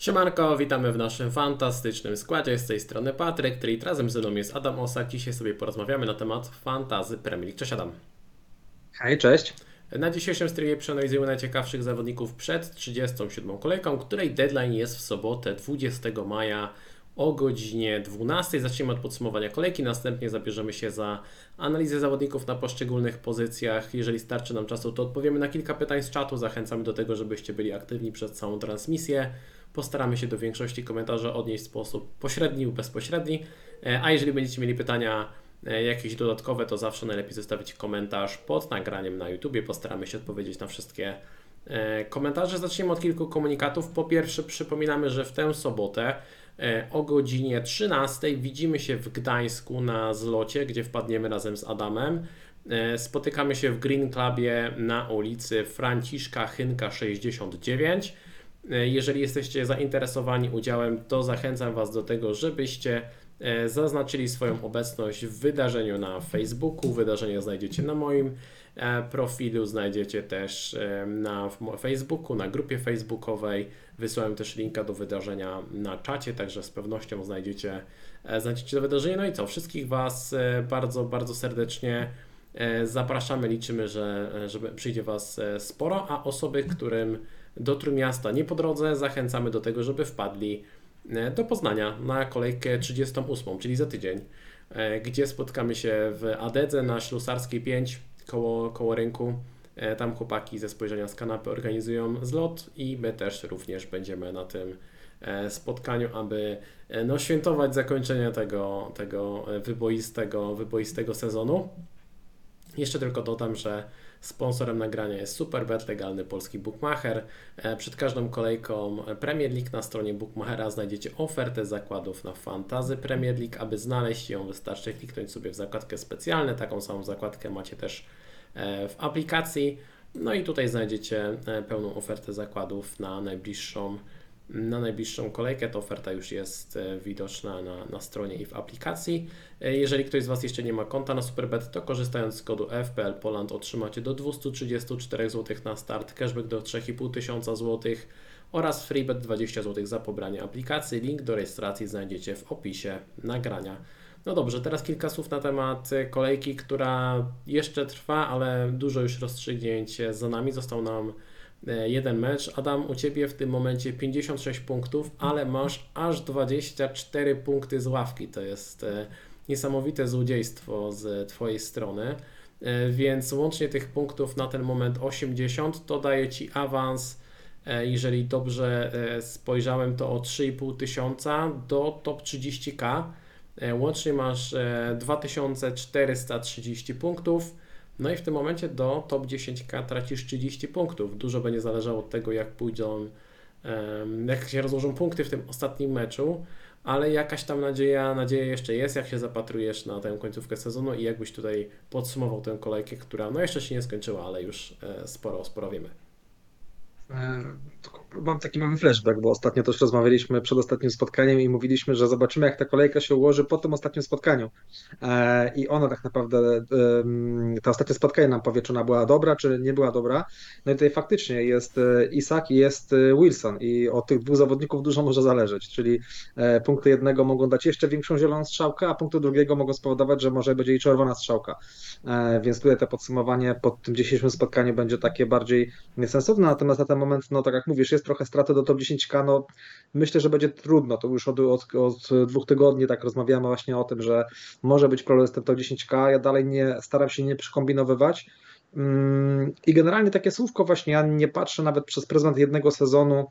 Siemanko, witamy w naszym fantastycznym składzie. Z tej strony Patryk, który razem ze mną jest Adam Osak. Dzisiaj sobie porozmawiamy na temat fantazy Premier League. Cześć Adam. Hej, cześć. Na dzisiejszym streamie przeanalizujemy najciekawszych zawodników przed 37. kolejką, której deadline jest w sobotę 20 maja o godzinie 12. Zaczniemy od podsumowania kolejki, następnie zabierzemy się za analizę zawodników na poszczególnych pozycjach. Jeżeli starczy nam czasu, to odpowiemy na kilka pytań z czatu. Zachęcamy do tego, żebyście byli aktywni przez całą transmisję. Postaramy się do większości komentarzy odnieść w sposób pośredni lub bezpośredni. E, a jeżeli będziecie mieli pytania e, jakieś dodatkowe, to zawsze najlepiej zostawić komentarz pod nagraniem na YouTube. Postaramy się odpowiedzieć na wszystkie e, komentarze. Zaczniemy od kilku komunikatów. Po pierwsze, przypominamy, że w tę sobotę o godzinie 13 widzimy się w Gdańsku na zlocie, gdzie wpadniemy razem z Adamem. Spotykamy się w Green Clubie na ulicy Franciszka Chynka 69. E, jeżeli jesteście zainteresowani udziałem, to zachęcam Was do tego, żebyście e, zaznaczyli swoją obecność w wydarzeniu na Facebooku. Wydarzenie znajdziecie na moim e, profilu, znajdziecie też na Facebooku, na grupie facebookowej. Wysłałem też linka do wydarzenia na czacie, także z pewnością znajdziecie, znajdziecie to wydarzenie. No i co, wszystkich Was bardzo, bardzo serdecznie zapraszamy. Liczymy, że, że przyjdzie Was sporo, a osoby, którym do Trójmiasta nie po drodze, zachęcamy do tego, żeby wpadli e, do Poznania na kolejkę 38, czyli za tydzień, e, gdzie spotkamy się w Adedze na Ślusarskiej 5 koło, koło rynku. E, tam chłopaki ze spojrzenia z kanapy organizują zlot i my też również będziemy na tym spotkaniu, aby no, świętować zakończenie tego, tego wyboistego, wyboistego sezonu. Jeszcze tylko dodam, że Sponsorem nagrania jest Superbet, legalny polski bookmacher. E, przed każdą kolejką Premier League na stronie bookmachera znajdziecie ofertę zakładów na Fantazy Premier League. Aby znaleźć ją, wystarczy kliknąć sobie w zakładkę specjalne. Taką samą zakładkę macie też e, w aplikacji. No i tutaj znajdziecie e, pełną ofertę zakładów na najbliższą na najbliższą kolejkę. Ta oferta już jest e, widoczna na, na stronie i w aplikacji. E, jeżeli ktoś z Was jeszcze nie ma konta na Superbet, to korzystając z kodu FPL Poland otrzymacie do 234 zł na start, cashback do 3500 zł oraz freebet 20 zł za pobranie aplikacji. Link do rejestracji znajdziecie w opisie nagrania. No dobrze, teraz kilka słów na temat e, kolejki, która jeszcze trwa, ale dużo już rozstrzygnięć za nami. Został nam jeden mecz. Adam, u Ciebie w tym momencie 56 punktów, ale masz aż 24 punkty z ławki. To jest e, niesamowite złodziejstwo z Twojej strony. E, więc łącznie tych punktów na ten moment 80 to daje Ci awans, jeżeli dobrze spojrzałem, to o 3,5 tysiąca do top 30k. Łącznie masz 2430 punktów. No i w tym momencie do top 10K tracisz 30 punktów. Dużo będzie zależało od tego, jak pójdą, jak się rozłożą punkty w tym ostatnim meczu, ale jakaś tam nadzieja, nadzieja jeszcze jest, jak się zapatrujesz na tę końcówkę sezonu i jakbyś tutaj podsumował tę kolejkę, która no jeszcze się nie skończyła, ale już e, sporo, sporo wiemy. Mam taki mały flashback, bo ostatnio też rozmawialiśmy przed ostatnim spotkaniem i mówiliśmy, że zobaczymy, jak ta kolejka się ułoży po tym ostatnim spotkaniu. E, I ona tak naprawdę, to ostatnie spotkanie nam powie, czy ona była dobra, czy nie była dobra. No i tutaj faktycznie jest e, Isak i jest Wilson i od tych dwóch zawodników dużo może zależeć, czyli punkty jednego mogą dać jeszcze większą zieloną strzałkę, a punkty drugiego mogą spowodować, że może będzie i czerwona strzałka. Więc tutaj to podsumowanie po tym dzisiejszym spotkaniu będzie takie bardziej niesensowne, natomiast na ten moment, no tak jak mówisz, jest trochę straty do top 10K, no myślę, że będzie trudno, to już od, od, od dwóch tygodni tak rozmawiamy właśnie o tym, że może być problem z tym top 10K, ja dalej nie staram się nie przykombinowywać, mm, i generalnie takie słówko właśnie, ja nie patrzę nawet przez pryzmat jednego sezonu,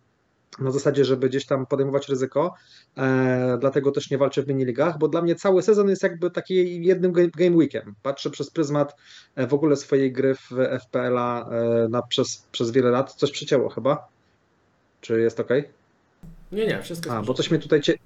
na zasadzie, żeby gdzieś tam podejmować ryzyko, e, dlatego też nie walczę w miniligach, bo dla mnie cały sezon jest jakby taki jednym game weekiem. Patrzę przez pryzmat e, w ogóle swojej gry w FPL-a e, na, przez, przez wiele lat. Coś przycięło chyba? Czy jest ok? Nie, nie, wszystko A, bo coś mnie tutaj cie...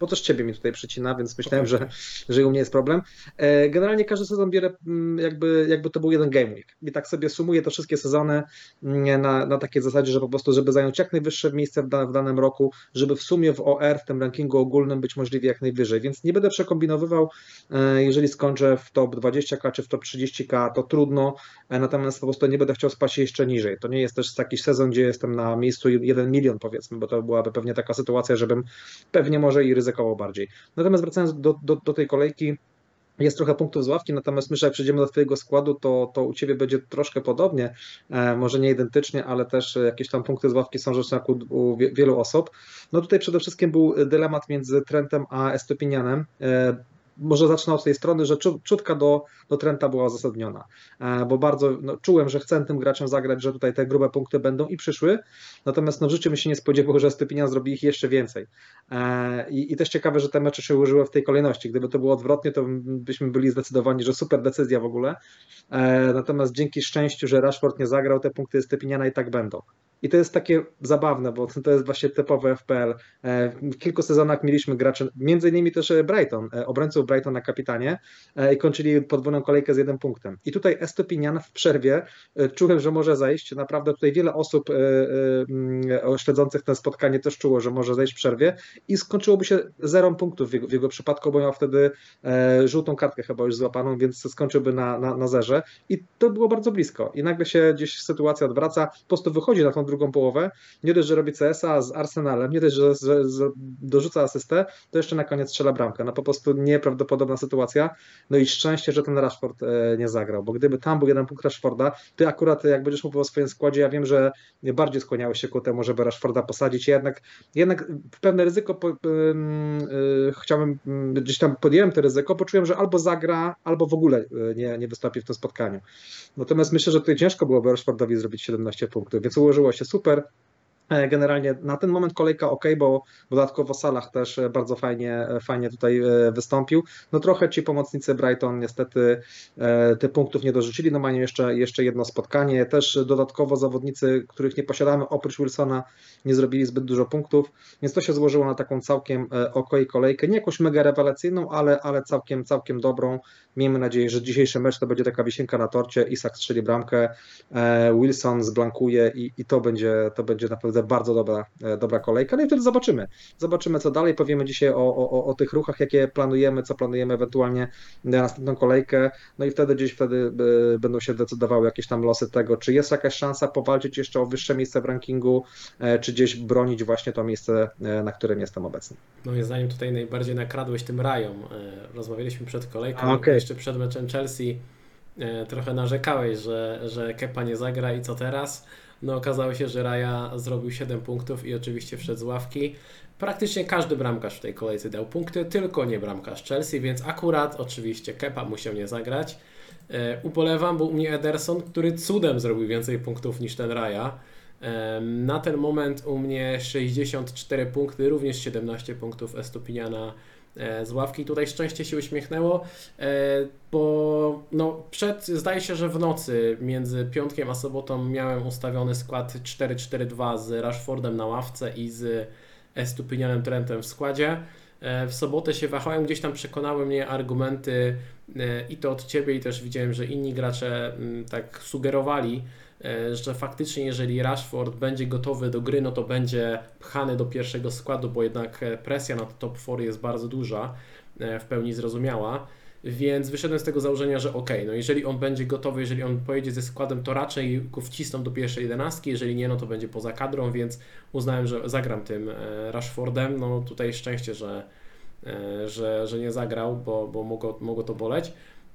bo też ciebie mi tutaj przycina, więc myślałem, okay. że, że u mnie jest problem. E, generalnie każdy sezon bierę mm, jakby, jakby to był jeden game week i tak sobie sumuję te wszystkie sezony mm, na, na takiej zasadzie, że po prostu, żeby zająć jak najwyższe miejsce w, da, w danym roku, żeby w sumie w OR, w tym rankingu ogólnym być możliwie jak najwyżej, więc nie będę przekombinowywał, e, jeżeli skończę w top 20k czy w top 30k, to trudno, e, natomiast po prostu nie będę chciał spać jeszcze niżej. To nie jest też taki sezon, gdzie jestem na miejscu 1 milion powiedzmy, bo to byłaby pewnie taka sytuacja, żebym pewnie może i ryzykował bardziej. Natomiast wracając do, do, do tej kolejki, jest trochę punktów z ławki, natomiast myślę, jak przejdziemy do Twojego składu, to, to u Ciebie będzie troszkę podobnie, e, może nie identycznie, ale też jakieś tam punkty z ławki są rzeczy u, u wielu osób. No tutaj przede wszystkim był dylemat między Trentem a Estopinianem. E, może zacznę od tej strony, że czutka do, do Trenta była uzasadniona, e, bo bardzo no, czułem, że chcę tym graczom zagrać, że tutaj te grube punkty będą i przyszły, natomiast no, w życiu mi się nie spodziewał, że Stypinian zrobi ich jeszcze więcej. E, I, I też ciekawe, że te mecze się ułożyły w tej kolejności. Gdyby to było odwrotnie, to byśmy byli zdecydowani, że super decyzja w ogóle. E, natomiast dzięki szczęściu, że Rashford nie zagrał, te punkty Stypiniana i tak będą. I to jest takie zabawne, bo to jest właśnie typowe FPL. E, w kilku sezonach mieliśmy graczy, między innymi też e, Brighton, e, obrońców Brighton na kapitanie i kończyli podwójną kolejkę z jednym punktem. I tutaj Estopinian w przerwie czułem, że może zejść. Naprawdę tutaj wiele osób mm, śledzących to spotkanie też czuło, że może zejść w przerwie i skończyłoby się zerą punktów w jego, w jego przypadku, bo miał wtedy żółtą kartkę chyba już złapaną, więc skończyłby na, na, na zerze. I to było bardzo blisko. I nagle się gdzieś sytuacja odwraca, po prostu wychodzi na tą drugą połowę, nie dość, że robi CS-a z Arsenalem, nie dość, że, dorzuca asystę, to jeszcze na koniec strzela bramkę. No po prostu nieprawdopodobna sytuacja. No i szczęście, że ten Rashford e, nie zagrał, bo gdyby tam był jeden punkt Rashforda, ty akurat jak będziesz mówił o swoim składzie, ja wiem, że bardziej skłaniałeś się ku temu, żeby Rashforda posadzić. Jednak, jednak pewne ryzyko po, yy, chciałbym, gdzieś tam podjąłem to ryzyko, poczułem, że albo zagra, albo w ogóle nie, nie wystąpi w tym spotkaniu. Natomiast myślę, że tutaj ciężko byłoby Rashfordowi zrobić 17 punktów, więc ułożyło się super. E, generalnie na ten moment kolejka ok, bo dodatkowo Salah też e, bardzo fajnie, e, fajnie tutaj wystąpił. No trochę ci pomocnicy Brighton niestety te punktów nie dorzucili, no mają jeszcze, jeszcze jedno spotkanie. Też dodatkowo zawodnicy, których nie posiadamy oprócz Wilsona nie zrobili zbyt dużo punktów, więc to się złożyło na taką całkiem ok kolejkę. Nie jakąś mega rewelacyjną, ale, ale całkiem, całkiem dobrą. Miejmy nadzieję, że dzisiejszy mecz to będzie taka wisienka na torcie. Isak strzeli bramkę, Wilson zblankuje i, i to, będzie, to będzie naprawdę naprawdę bardzo dobra, e, dobra kolejka. No i wtedy zobaczymy. Zobaczymy, co dalej. Powiemy dzisiaj o, o, o tych ruchach, jakie planujemy, co planujemy ewentualnie na następną kolejkę. No i wtedy gdzieś wtedy e, będą się decydowały jakieś tam losy tego, czy jest jakaś szansa powalczyć jeszcze o wyższe miejsce w rankingu, e, czy gdzieś bronić właśnie to miejsce, na którym jestem obecny. Moim zdaniem tutaj najbardziej nakradłeś tym rajom. Rozmawialiśmy przed kolejką, okay. jeszcze przed meczem Chelsea trochę narzekałeś, że, że Kepa nie zagra i co teraz? No okazało się, że Raja zrobił 7 punktów i oczywiście wszedł z ławki. Praktycznie każdy bramkarz w tej kolejce dał punkty, tylko nie bramkarz Chelsea, więc akurat oczywiście Kepa musiał nie zagrać. E, ubolewam, bo u mnie Ederson, który cudem zrobił więcej punktów niż ten Raja. E, na ten moment u mnie 64 punkty, również 17 punktów Estupiniana z ławki. Tutaj szczęście się uśmiechnęło, e, bo no przed, zdaje się, że w nocy między piątkiem a sobotą miałem ustawiony skład 4-4-2 z Rashfordem na ławce i z Estupinianem Trentem w składzie. E, w sobotę się wahałem, gdzieś tam przekonały mnie argumenty i to od Ciebie i też widziałem, że inni gracze mm, tak sugerowali, E, że faktycznie jeżeli Rashford będzie gotowy do gry, no to będzie pchany do pierwszego składu, bo jednak e, presja na top 4 jest bardzo duża, e, w pełni zrozumiała. Więc wyszedłem z tego założenia, że ok, no jeżeli on będzie gotowy, jeżeli on pojedzie ze składem, to raczej go wcisną do pierwszej jedenastki, jeżeli nie, no to będzie poza kadrą, więc uznałem, że zagram tym Rashfordem. No tutaj szczęście, że, że, że nie zagrał, bo, bo mogło, mogło to boleć.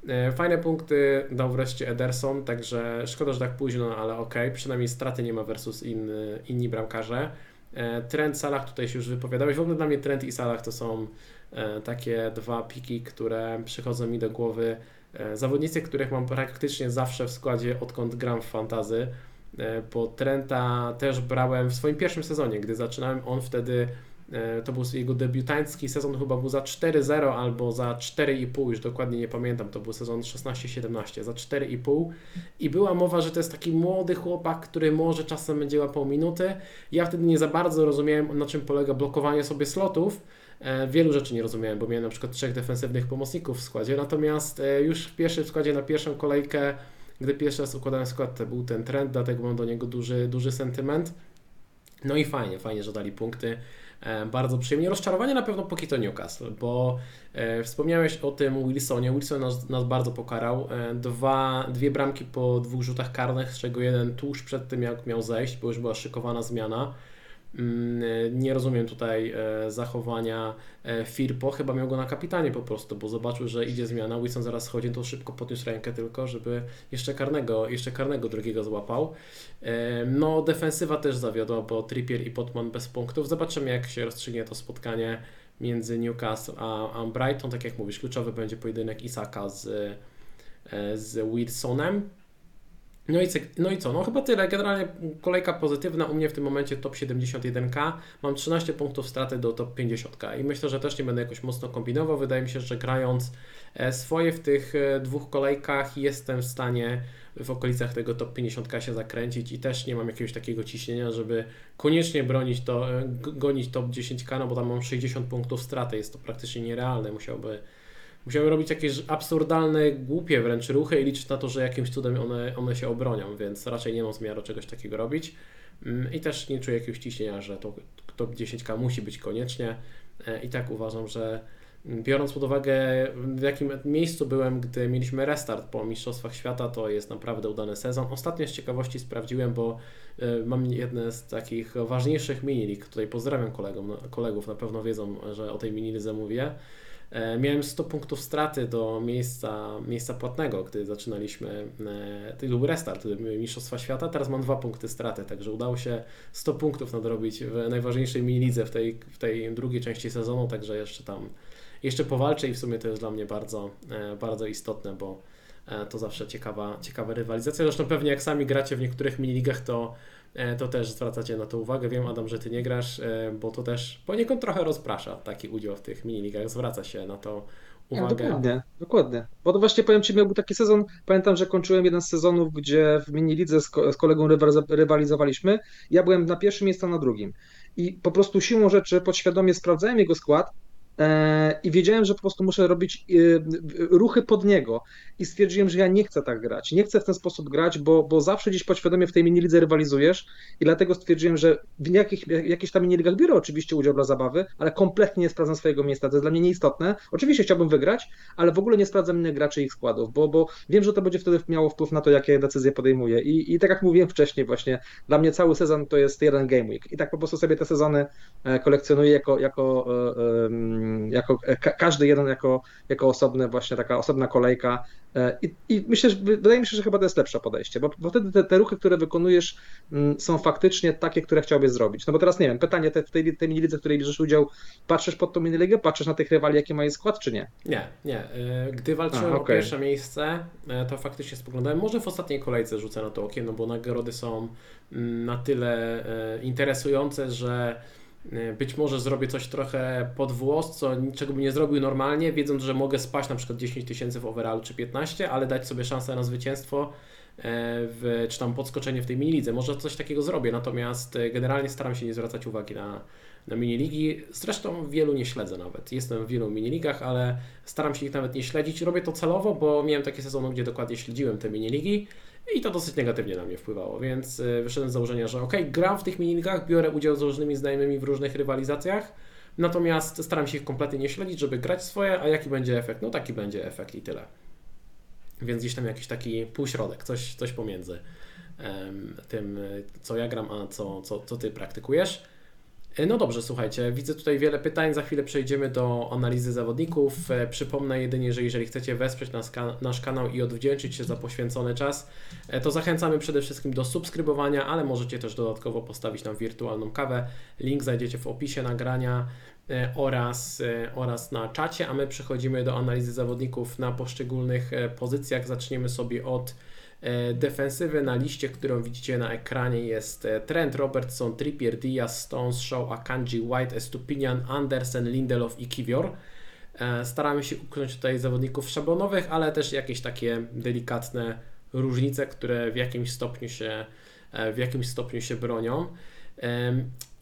E, fajne punkty dał wreszcie Ederson, także szkoda, że tak późno, ale ok, przynajmniej straty nie ma versus inni bramkarze. E, Trend, Salah tutaj się już wypowiadałeś. W ogóle dla mnie Trend i Salah to są e, takie dwa piki, które przychodzą mi do głowy. Zawodnicy, których mam praktycznie zawsze w składzie, odkąd gram w fantazy, bo Trenta też brałem w swoim pierwszym sezonie, gdy zaczynałem. On wtedy to był jego debiutancki sezon, chyba był za 4-0 albo za 4,5, już dokładnie nie pamiętam. To był sezon 16-17, za 4,5. I była mowa, że to jest taki młody chłopak, który może czasem będzie łapał minuty. Ja wtedy nie za bardzo rozumiałem, na czym polega blokowanie sobie slotów. E, wielu rzeczy nie rozumiałem, bo miałem na przykład trzech defensywnych pomocników w składzie. Natomiast e, już w pierwszym składzie na pierwszą kolejkę, gdy pierwszy raz układałem skład, to był ten trend, dlatego mam do niego duży, duży sentyment. No i fajnie, fajnie, że dali punkty. E, bardzo przyjemnie. Rozczarowanie na pewno póki to Newcastle, bo e, wspomniałeś o tym Wilsonie. Wilson nas, nas bardzo pokarał. E, dwa, dwie bramki po dwóch rzutach karnych, z czego jeden tuż przed tym, jak miał zejść, bo już była szykowana zmiana. Mm, nie rozumiem tutaj e, zachowania e, Firpo, chyba miał go na kapitanie po prostu, bo zobaczył, że idzie zmiana, Wilson zaraz schodzi, to szybko podniósł rękę tylko, żeby jeszcze karnego, jeszcze karnego drugiego złapał. E, no, defensywa też zawiodła, bo Trippier i Potman bez punktów. Zobaczymy, jak się rozstrzygnie to spotkanie między Newcastle a, a Brighton. Tak jak mówisz, kluczowy będzie pojedynek Isaka z, z Wilsonem. No i, no i co? No chyba tyle. Generalnie kolejka pozytywna. U mnie w tym momencie top 71k. Mam 13 punktów straty do top 50k i myślę, że też nie będę jakoś mocno kombinował. Wydaje mi się, że grając e, swoje w tych e, dwóch kolejkach jestem w stanie w okolicach tego top 50k się zakręcić i też nie mam jakiegoś takiego ciśnienia, żeby koniecznie bronić to, e, gonić top 10k, no bo tam mam 60 punktów straty. Jest to praktycznie nierealne. Musiałby musiały robić jakieś absurdalne, głupie wręcz ruchy i liczyć na to, że jakimś cudem one, one się obronią, więc raczej nie mam zamiaru czegoś takiego robić. Mm, I też nie czuję jakiegoś ciśnienia, że to top 10K musi być koniecznie. E, I tak uważam, że mm, biorąc pod uwagę w jakim miejscu byłem, gdy mieliśmy restart po Mistrzostwach Świata, to jest naprawdę udany sezon. Ostatnio z ciekawości sprawdziłem, bo e, mam jedne z takich ważniejszych mini Tutaj pozdrawiam kolegom, kolegów, na pewno wiedzą, że o tej mini zamówię. E, miałem 100 punktów straty do miejsca, miejsca płatnego, gdy zaczynaliśmy, e, to był restart Mistrzostwa Świata, teraz mam dwa punkty straty, także udało się 100 punktów nadrobić w najważniejszej mini-lidze w tej, w tej drugiej części sezonu, także jeszcze tam, jeszcze powalczę i w sumie to jest dla mnie bardzo, e, bardzo istotne, bo to zawsze ciekawa, ciekawa rywalizacja. Zresztą pewnie jak sami gracie w niektórych miniligach, to to też zwracacie na to uwagę. Wiem, Adam, że ty nie grasz, e, bo to też poniekąd trochę rozprasza taki udział w tych miniligach. Zwraca się na to uwagę. Ja, dokładnie, dokładnie. Bo to właśnie powiem Ci, miał był taki sezon, pamiętam, że kończyłem jeden z sezonów, gdzie w minilidze z, z kolegą rywalizowaliśmy. Ja byłem na pierwszym miejscu, na drugim. I po prostu siłą rzeczy podświadomie sprawdzałem jego skład E, i wiedziałem, że po prostu muszę robić e, ruchy pod niego. I stwierdziłem, że ja nie chcę tak grać, nie chcę w ten sposób grać, bo, bo zawsze gdzieś podświadomie w tej minilidze rywalizujesz. I dlatego stwierdziłem, że w jakich, jakichś tam miniligach biorę oczywiście udział dla zabawy, ale kompletnie nie sprawdzam swojego miejsca, to jest dla mnie nieistotne. Oczywiście chciałbym wygrać, ale w ogóle nie sprawdzam innych graczy i ich składów, bo, bo wiem, że to będzie wtedy miało wpływ na to, jakie decyzje podejmuję. I, i tak jak mówiłem wcześniej właśnie, dla mnie cały sezon to jest jeden game week. I tak po prostu sobie te sezony e, kolekcjonuję jako, jako jako każdy jeden jako, jako osobny, właśnie taka osobna kolejka. E, I, I, myślę, że wydaje mi się, że chyba to jest lepsze podejście, bo, bo wtedy te, te, ruchy, które wykonujesz, mm, są faktycznie takie, które chciałbyś zrobić. No bo teraz nie wiem, pytanie te, w tej, tej minilidze, w której bierzesz udział, patrzysz pod tą miniligę, patrzysz na tych rywali, jaki mają skład, czy nie? Nie, nie. E, gdy walczyłem A, okay. o pierwsze miejsce, e, to faktycznie spoglądałem. Może w ostatniej kolejce rzucę na to okiem, no bo nagrody są mm, na tyle interesujące, że E, być może zrobię coś trochę pod włos, co niczego bym nie zrobił normalnie, wiedząc, że mogę spaść na przykład 10 tysięcy w overallu czy 15, ale dać sobie szansę na zwycięstwo e, w, czy tam podskoczenie w tej minilidze. Może coś takiego zrobię, natomiast e, generalnie staram się nie zwracać uwagi na, na miniligi. Zresztą wielu nie śledzę nawet. Jestem w wielu miniligach, ale staram się ich nawet nie śledzić. Robię to celowo, bo miałem takie sezony, gdzie dokładnie śledziłem te miniligi i to dosyć negatywnie na mnie wpływało, więc y, wyszedłem z założenia, że ok, gram w tych miniligach, biorę udział z różnymi znajomymi w różnych rywalizacjach, natomiast staram się ich kompletnie nie śledzić, żeby grać swoje, a jaki będzie efekt? No taki będzie efekt i tyle. Więc gdzieś tam jakiś taki półśrodek, coś, coś pomiędzy tym, co ja gram, a co, co, co ty praktykujesz. E, no dobrze, słuchajcie, widzę tutaj wiele pytań, za chwilę przejdziemy do analizy zawodników. E, przypomnę jedynie, że jeżeli chcecie wesprzeć nas, nasz kanał i odwdzięczyć się za poświęcony czas, e, to zachęcamy przede wszystkim do subskrybowania, ale możecie też dodatkowo postawić nam wirtualną kawę. Link znajdziecie w opisie nagrania oraz, oraz na czacie, a my przechodzimy do analizy zawodników na poszczególnych pozycjach. Zaczniemy sobie od defensywy na liście, którą widzicie na ekranie jest e, Trent, Robertson, Trippier, Diaz, Stones, Shaw, Akanji, White, Estupinian, Andersen, Lindelof i Kiwior. E, staramy się uknąć tutaj zawodników szablonowych, ale też jakieś takie delikatne różnice, które w jakimś stopniu się, w jakimś stopniu się bronią.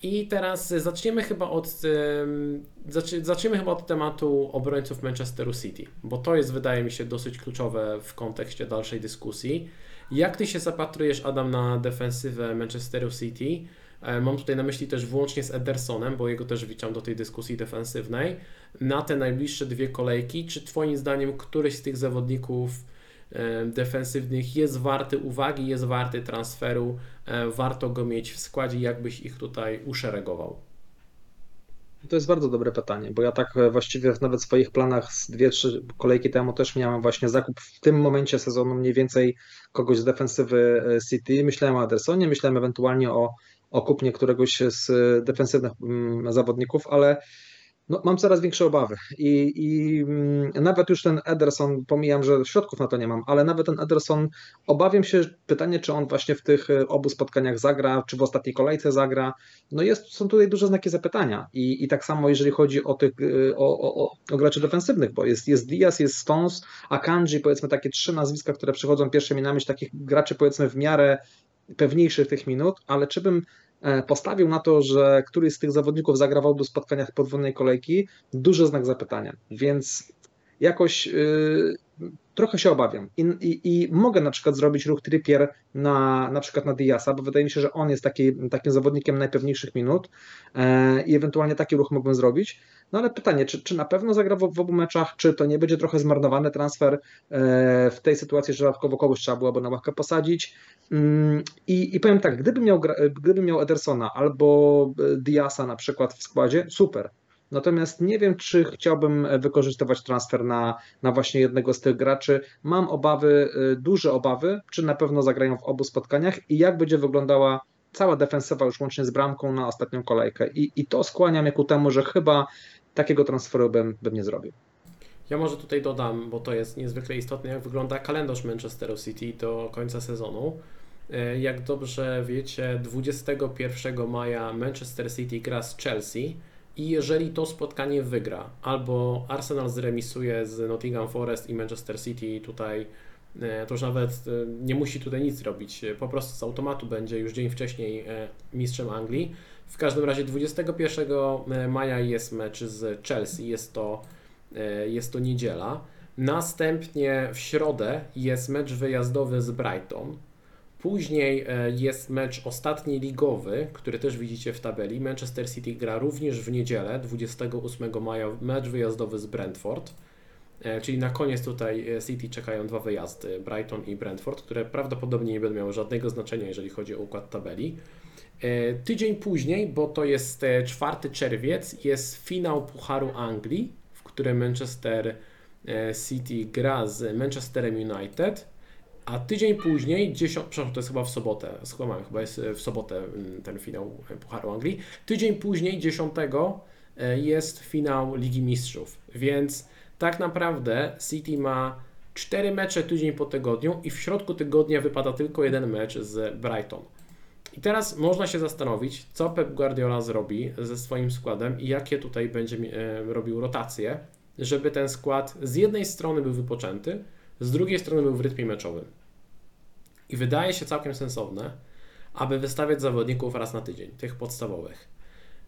I teraz zaczniemy chyba od zaczniemy chyba od tematu obrońców Manchesteru City, bo to jest wydaje mi się dosyć kluczowe w kontekście dalszej dyskusji. Jak ty się zapatrujesz Adam na defensywę Manchesteru City? Mam tutaj na myśli też włącznie z Edersonem, bo jego też wliczam do tej dyskusji defensywnej. Na te najbliższe dwie kolejki, czy Twoim zdaniem któryś z tych zawodników defensywnych jest warty uwagi, jest warty transferu, e, warto go mieć w składzie, jakbyś ich tutaj uszeregował? To jest bardzo dobre pytanie, bo ja tak e, właściwie nawet w swoich planach z dwie, trzy kolejki temu też miałem właśnie zakup w tym momencie sezonu mniej więcej kogoś z defensywy e, City. Myślałem o Adersonie, myślałem ewentualnie o, o kupnie któregoś z defensywnych mm, zawodników, ale no, mam coraz większe obawy. I, i mm, nawet już ten Ederson, pomijam, że środków na to nie mam, ale nawet ten Ederson, obawiam się, pytanie, czy on właśnie w tych e, obu spotkaniach zagra, czy w ostatniej kolejce zagra, no jest, są tutaj duże znaki zapytania. I, i tak samo jeżeli chodzi o tych, e, o, o, o graczy defensywnych, bo jest, jest Diaz, jest Stones, Akanji, powiedzmy takie trzy nazwiska, które przychodzą pierwszymi na myśl, takich graczy powiedzmy w miarę pewniejszych tych minut, ale czy bym postawił na to, że któryś z tych zawodników zagrawał do spotkaniach podwójnej kolejki, duży znak zapytania. Więc jakoś yy, trochę się obawiam. I, i, I, mogę na przykład zrobić ruch Trippier na, na przykład na Diasa, bo wydaje mi się, że on jest taki, takim zawodnikiem najpewniejszych minut yy, i ewentualnie taki ruch mógłbym zrobić. No ale pytanie, czy, czy na pewno zagra w, w obu meczach, czy to nie będzie trochę zmarnowany transfer yy, w tej sytuacji, że dodatkowo kogoś trzeba byłoby na ławkę posadzić. Mm, I, I powiem tak, gdybym miał, gdybym miał Edersona albo Diasa na przykład w składzie, super. Natomiast nie wiem, czy chciałbym wykorzystywać transfer na, na właśnie jednego z tych graczy. Mam obawy, duże obawy, czy na pewno zagrają w obu spotkaniach i jak będzie wyglądała cała defensywa już łącznie z bramką na ostatnią kolejkę. I, i to skłania mnie ku temu, że chyba takiego transferu bym, bym nie zrobił. Ja może tutaj dodam, bo to jest niezwykle istotne, jak wygląda kalendarz Manchesteru City do końca sezonu. E, jak dobrze wiecie, 21 maja Manchester City gra z Chelsea i jeżeli to spotkanie wygra, albo Arsenal zremisuje z Nottingham Forest i Manchester City tutaj e, to już nawet e, nie musi tutaj nic robić, po prostu z automatu będzie już dzień wcześniej mistrzem Anglii. W każdym razie 21 maja jest mecz z Chelsea, jest to, jest to niedziela. Następnie w środę jest mecz wyjazdowy z Brighton. Później e, jest mecz ostatni ligowy, który też widzicie w tabeli. Manchester City gra również w niedzielę, 28 maja, mecz wyjazdowy z Brentford. E, czyli na koniec tutaj e, City czekają dwa wyjazdy, Brighton i Brentford, które prawdopodobnie nie będą miały żadnego znaczenia, jeżeli chodzi o układ tabeli. Tydzień później, bo to jest 4 czerwiec, jest finał Pucharu Anglii, w którym Manchester City gra z Manchesterem United. A tydzień później, 10, przepraszam, to jest chyba w sobotę, skłamałem, chyba jest w sobotę mm, ten finał Pucharu Anglii. Tydzień później, 10 e, jest finał Ligi Mistrzów, więc tak naprawdę City ma 4 mecze tydzień po tygodniu i w środku tygodnia wypada tylko jeden mecz z Brighton. I teraz można się zastanowić, co Pep Guardiola zrobi ze swoim składem i jakie tutaj będzie e, robił rotacje, żeby ten skład z jednej strony był wypoczęty, z drugiej strony był w rytmie meczowym. I wydaje się całkiem sensowne, aby wystawiać zawodników raz na tydzień, tych podstawowych.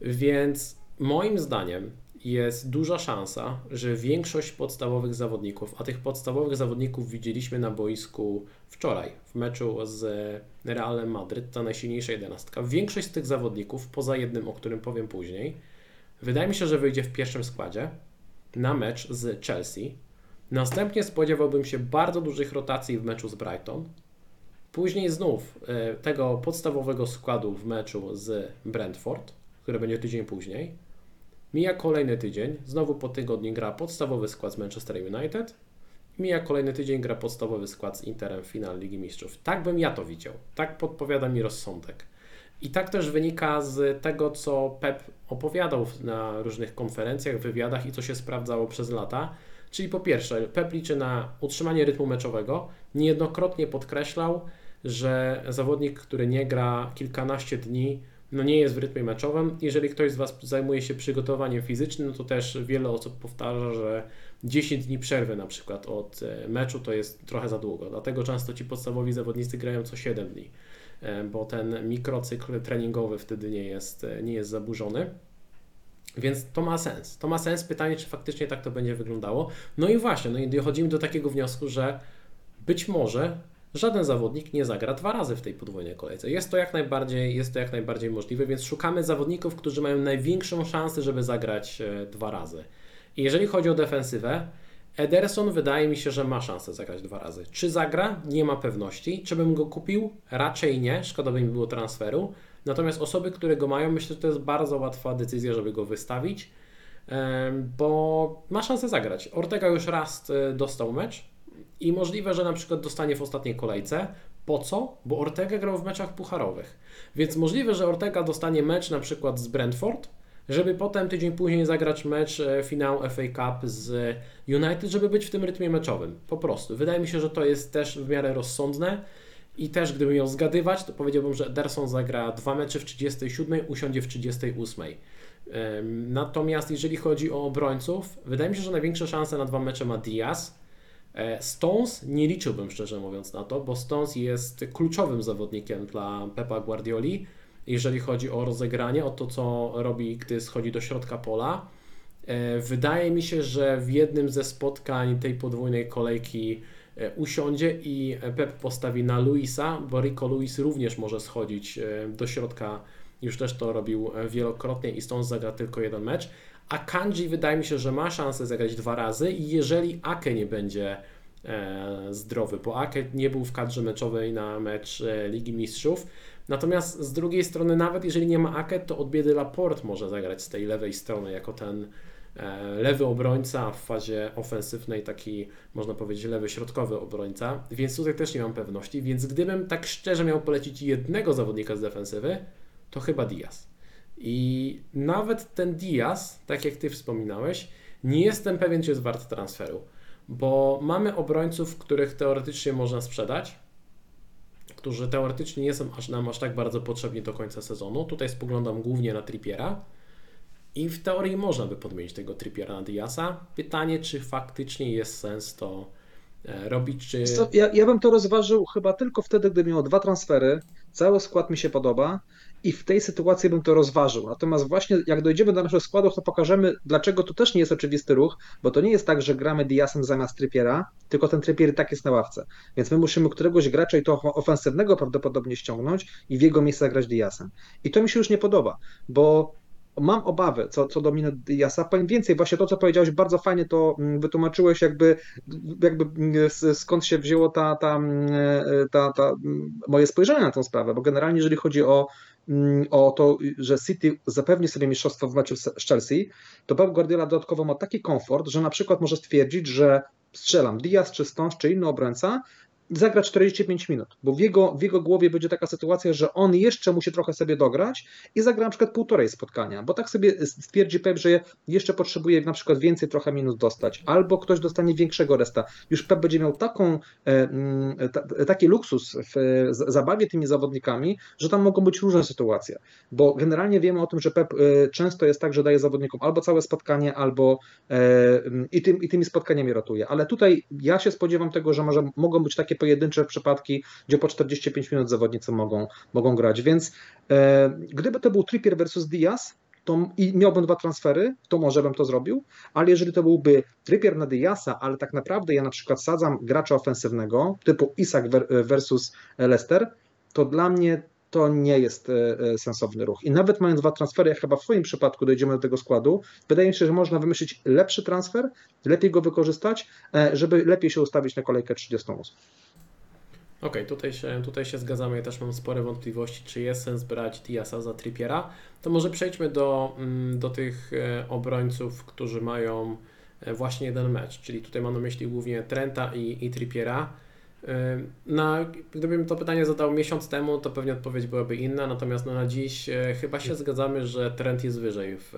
Więc moim zdaniem jest duża szansa, że większość podstawowych zawodników, a tych podstawowych zawodników widzieliśmy na boisku wczoraj w meczu z Realem Madryt, ta najsilniejsza jedenastka, większość z tych zawodników, poza jednym, o którym powiem później, wydaje mi się, że wyjdzie w pierwszym składzie na mecz z Chelsea, Następnie spodziewałbym się bardzo dużych rotacji w meczu z Brighton. Później znów e, tego podstawowego składu w meczu z Brentford, który będzie tydzień później. Mija kolejny tydzień, znowu po tygodniu gra podstawowy skład z Manchester United. Mija kolejny tydzień gra podstawowy skład z Interem w Ligi Mistrzów. Tak bym ja to widział. Tak podpowiada mi rozsądek. I tak też wynika z tego, co Pep opowiadał na różnych konferencjach, wywiadach i co się sprawdzało przez lata, Czyli po pierwsze, Pep liczy na utrzymanie rytmu meczowego. Niejednokrotnie podkreślał, że zawodnik, który nie gra kilkanaście dni, no nie jest w rytmie meczowym. Jeżeli ktoś z Was zajmuje się przygotowaniem fizycznym, to też wiele osób powtarza, że 10 dni przerwy na przykład od e, meczu to jest trochę za długo. Dlatego często ci podstawowi zawodnicy grają co 7 dni, e, bo ten mikrocykl treningowy wtedy nie jest, e, nie jest zaburzony. Więc to ma sens. To ma sens. Pytanie, czy faktycznie tak to będzie wyglądało. No i właśnie, no i dochodzimy do takiego wniosku, że być może żaden zawodnik nie zagra dwa razy w tej podwójnej kolejce. Jest to jak najbardziej, jest to jak najbardziej możliwe, więc szukamy zawodników, którzy mają największą szansę, żeby zagrać dwa razy. I jeżeli chodzi o defensywę, Ederson wydaje mi się, że ma szansę zagrać dwa razy. Czy zagra? Nie ma pewności. Czy bym go kupił? Raczej nie. Szkoda by mi było transferu. Natomiast osoby, które go mają, myślę, że to jest bardzo łatwa decyzja, żeby go wystawić, bo ma szansę zagrać. Ortega już raz e, dostał mecz i możliwe, że na przykład dostanie w ostatniej kolejce. Po co? Bo Ortega grał w meczach pucharowych. Więc możliwe, że Ortega dostanie mecz na przykład z Brentford, żeby potem tydzień później zagrać mecz e, finału FA Cup z United, żeby być w tym rytmie meczowym. Po prostu. Wydaje mi się, że to jest też w miarę rozsądne i też gdybym ją zgadywać, to powiedziałbym, że Ederson zagra dwa mecze w 37, usiądzie w 38. Natomiast jeżeli chodzi o obrońców, wydaje mi się, że największe szanse na dwa mecze ma Diaz. E, Stones nie liczyłbym szczerze mówiąc na to, bo Stones jest kluczowym zawodnikiem dla Pepa Guardioli jeżeli chodzi o rozegranie, o to, co robi, gdy schodzi do środka pola. E, wydaje mi się, że w jednym ze spotkań tej podwójnej kolejki e, usiądzie i Pep postawi na Luisa, bo Rico Luis również może schodzić do środka. Już też to robił wielokrotnie i stąd zagra tylko jeden mecz. A Kanji wydaje mi się, że ma szansę zagrać dwa razy, jeżeli Ake nie będzie zdrowy, bo Ake nie był w kadrze meczowej na mecz Ligi Mistrzów. Natomiast z drugiej strony, nawet jeżeli nie ma Aket, to od biedy Laport może zagrać z tej lewej strony jako ten e, lewy obrońca w fazie ofensywnej, taki można powiedzieć lewy środkowy obrońca, więc tutaj też nie mam pewności, więc gdybym tak szczerze miał polecić jednego zawodnika z defensywy, to chyba Diaz. I nawet ten Diaz, tak jak Ty wspominałeś, nie jestem pewien, czy jest wart transferu, bo mamy obrońców, których teoretycznie można sprzedać, którzy teoretycznie nie są aż nam aż tak bardzo potrzebni do końca sezonu. Tutaj spoglądam głównie na Trippiera i w teorii można by podmienić tego Trippiera na Diasa. Pytanie, czy faktycznie jest sens to e, robić, czy... Ja, ja bym to rozważył chyba tylko wtedy, gdy miał dwa transfery, cały skład mi się podoba i w tej sytuacji bym to rozważył. Natomiast właśnie jak dojdziemy do naszego składu, to pokażemy, dlaczego to też nie jest oczywisty ruch, bo to nie jest tak, że gramy Diasem zamiast Trippiera, tylko ten Trippier tak jest na ławce. Więc my musimy któregoś gracza i to ofensywnego prawdopodobnie ściągnąć i w jego miejsce grać Diasem. I to mi się już nie podoba, bo mam obawy co, co do Mino Diasa. Powiem więcej, właśnie to, co powiedziałeś, bardzo fajnie to mm, wytłumaczyłeś, jakby, jakby mm, skąd się wzięło ta, ta, mm, ta, ta, moje spojrzenie na tę sprawę, bo generalnie jeżeli chodzi o o to, że City zapewni sobie mistrzostwo w meczu z Chelsea, to Pep Guardiola dodatkowo ma taki komfort, że na przykład może stwierdzić, że strzelam Diaz czy Stones czy inny obrońca, zagra 45 minut, bo w jego, w jego głowie będzie taka sytuacja, że on jeszcze musi trochę sobie dograć i zagra na przykład półtorej spotkania, bo tak sobie stwierdzi Pep, że jeszcze potrzebuje na przykład więcej trochę minut dostać, albo ktoś dostanie większego resta. Już Pep będzie miał taką, e, mm, taki luksus w zabawie tymi zawodnikami, że tam mogą być różne sytuacje, bo generalnie wiemy o tym, że Pep e, często jest tak, że daje zawodnikom albo całe spotkanie, albo e, i, tym, i tymi spotkaniami ratuje, ale tutaj ja się spodziewam tego, że może mogą być takie takie pojedyncze przypadki, gdzie po 45 minut zawodnicy mogą, mogą grać. Więc e, gdyby to był Trippier versus Diaz, to, i miałbym dwa transfery, to może bym to zrobił, ale jeżeli to byłby Trippier na Diasa, ale tak naprawdę ja na przykład sadzam gracza ofensywnego, typu Isak versus Leicester, to dla mnie to nie jest e, e, sensowny ruch. I nawet mając dwa transfery, jak chyba w Twoim przypadku dojdziemy do tego składu, wydaje mi się, że można wymyślić lepszy transfer, lepiej go wykorzystać, żeby lepiej się ustawić na kolejkę 38. Okej, okay, tutaj, się, tutaj się zgadzamy. Ja też mam spore wątpliwości, czy jest sens brać Diasa za Trippiera. To może przejdźmy do, mm, do tych e, obrońców, którzy mają e, właśnie jeden mecz. Czyli tutaj mam na myśli głównie Trenta i, i Trippiera. E, na, gdybym to pytanie zadał miesiąc temu, to pewnie odpowiedź byłaby inna, natomiast no na dziś chyba się zgadzamy, że Trent jest wyżej w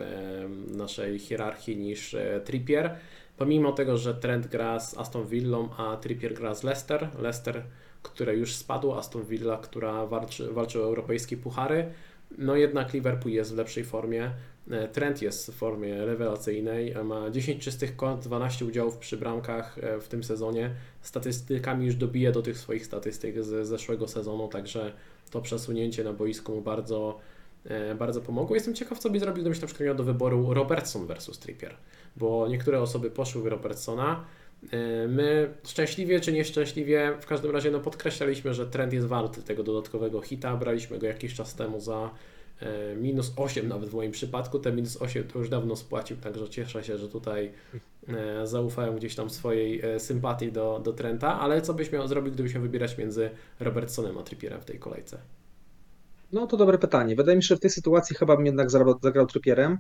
naszej hierarchii niż Trippier. pomimo tego, że Trent gra z Aston Villą, a Trippier gra z Leicester, Leicester, które już spadło, Aston Villa, która walczy, walczy o europejskie puchary, no jednak Liverpool jest w lepszej formie. E, Trent jest w formie rewelacyjnej, e, ma 10 czystych kont, 12 udziałów przy bramkach e, w tym sezonie. Statystykami już dobije do tych swoich statystyk z zeszłego sezonu, także to przesunięcie na boisku mu bardzo, bardzo pomogło. Jestem ciekaw, co by zrobił, gdybyś na przykład miał do wyboru Robertson versus Trippier, bo niektóre osoby poszły w Robertsona. My szczęśliwie czy nieszczęśliwie, w każdym razie no podkreślaliśmy, że trend jest warty tego dodatkowego hita. Braliśmy go jakiś czas temu za E, minus 8 nawet w moim przypadku, te minus 8 to już dawno spłacił, także cieszę się, że tutaj e, zaufałem gdzieś tam swojej sympatii do, do Trenta, ale co byś miał zrobić, gdybyś miał wybierać między Robertsonem a Trippierem w tej kolejce? No to dobre pytanie. Wydaje mi się, że w tej sytuacji chyba bym jednak zagrał, zagrał Trippierem,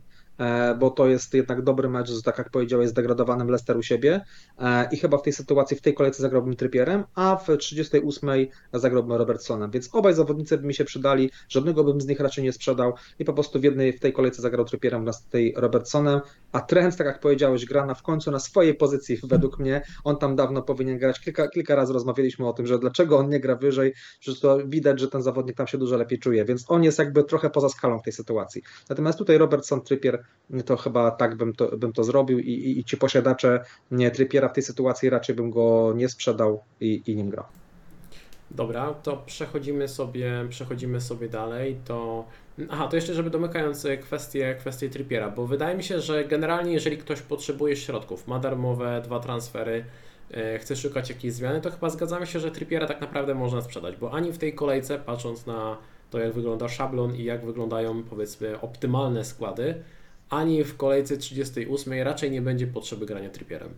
bo to jest jednak dobry mecz tak jak powiedziałeś, zdegradowanym Leicester u siebie. E, i chyba w tej sytuacji, w tej kolejce zagrałbym Trypierem, a w 38 zagrałbym Robertsonem, więc obaj zawodnicy by mi się przydali, żadnego bym z nich raczej nie sprzedał i po prostu w jednej, w tej kolejce zagrał Trypierem, w tej Robertsonem, a Trent, tak jak powiedziałeś, gra na w końcu na swojej pozycji według mnie, on tam dawno powinien grać, kilka, kilka razy rozmawialiśmy o tym, że dlaczego on nie gra wyżej, że to widać, że ten zawodnik tam się dużo lepiej czuje, więc on jest jakby trochę poza skalą w tej sytuacji. Natomiast tutaj Robertson, Trypier to chyba tak bym to, bym to zrobił i, i, i ci posiadacze nie, Trypiera w tej sytuacji raczej bym go nie sprzedał i, i nim grał. Dobra, to przechodzimy sobie, przechodzimy sobie dalej. To. Aha, to jeszcze, żeby domykając kwestię, kwestię Trippiera, bo wydaje mi się, że generalnie, jeżeli ktoś potrzebuje środków, ma darmowe dwa transfery, e, chce szukać jakiejś zmiany, to chyba zgadzamy się, że Trippiera tak naprawdę można sprzedać, bo ani w tej kolejce, patrząc na to, jak wygląda szablon i jak wyglądają powiedzmy optymalne składy, ani w kolejce 38 raczej nie będzie potrzeby grania Trippierem.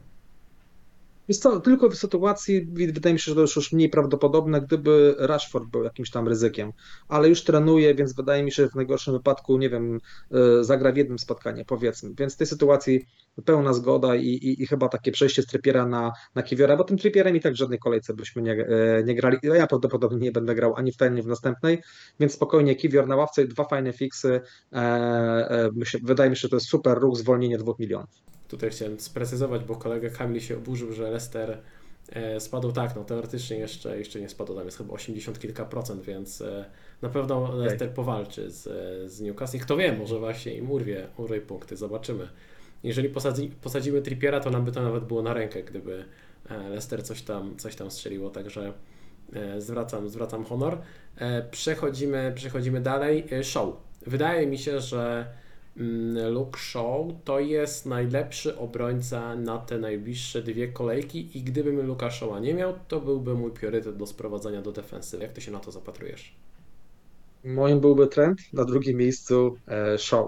Jest to tylko w sytuacji, wydaje mi się, że to już mniej prawdopodobne, gdyby Rashford był jakimś tam ryzykiem, ale już trenuje, więc wydaje mi się, że w najgorszym wypadku, nie wiem, e, zagra w jednym spotkaniu, powiedzmy. Więc w tej sytuacji pełna zgoda i, i, i chyba takie przejście z Trippiera na, na Kiwiora, bo tym Trippierem i tak w żadnej kolejce byśmy nie, e, nie grali. Ja prawdopodobnie nie będę grał ani w tej, ani w następnej, więc spokojnie Kiwior na ławce, dwa fajne fiksy. E, e, wydaje mi się, że to jest super ruch, zwolnienie dwóch milionów. Tutaj chciałem sprecyzować, bo kolega Kamil się oburzył, że Leicester e, spadł tak, no teoretycznie jeszcze, jeszcze nie spadł, tam jest chyba 80 kilka procent, więc e, na pewno Leicester powalczy z, z Newcastle. Kto wie, może właśnie im urwie, urwie punkty, zobaczymy. Jeżeli posadzi, posadzimy Trippiera, to nam by to nawet było na rękę, gdyby e, Leicester coś tam, coś tam strzeliło, także zwracam, zwracam honor. Przechodzimy, przechodzimy dalej. Show. Wydaje mi się, że Luke Shaw to jest najlepszy obrońca na te najbliższe dwie kolejki i gdybym Luka Shawa nie miał, to byłby mój priorytet do sprowadzania do defensywy. Jak ty się na to zapatrujesz? Moim byłby trend, na drugim miejscu e, Shaw.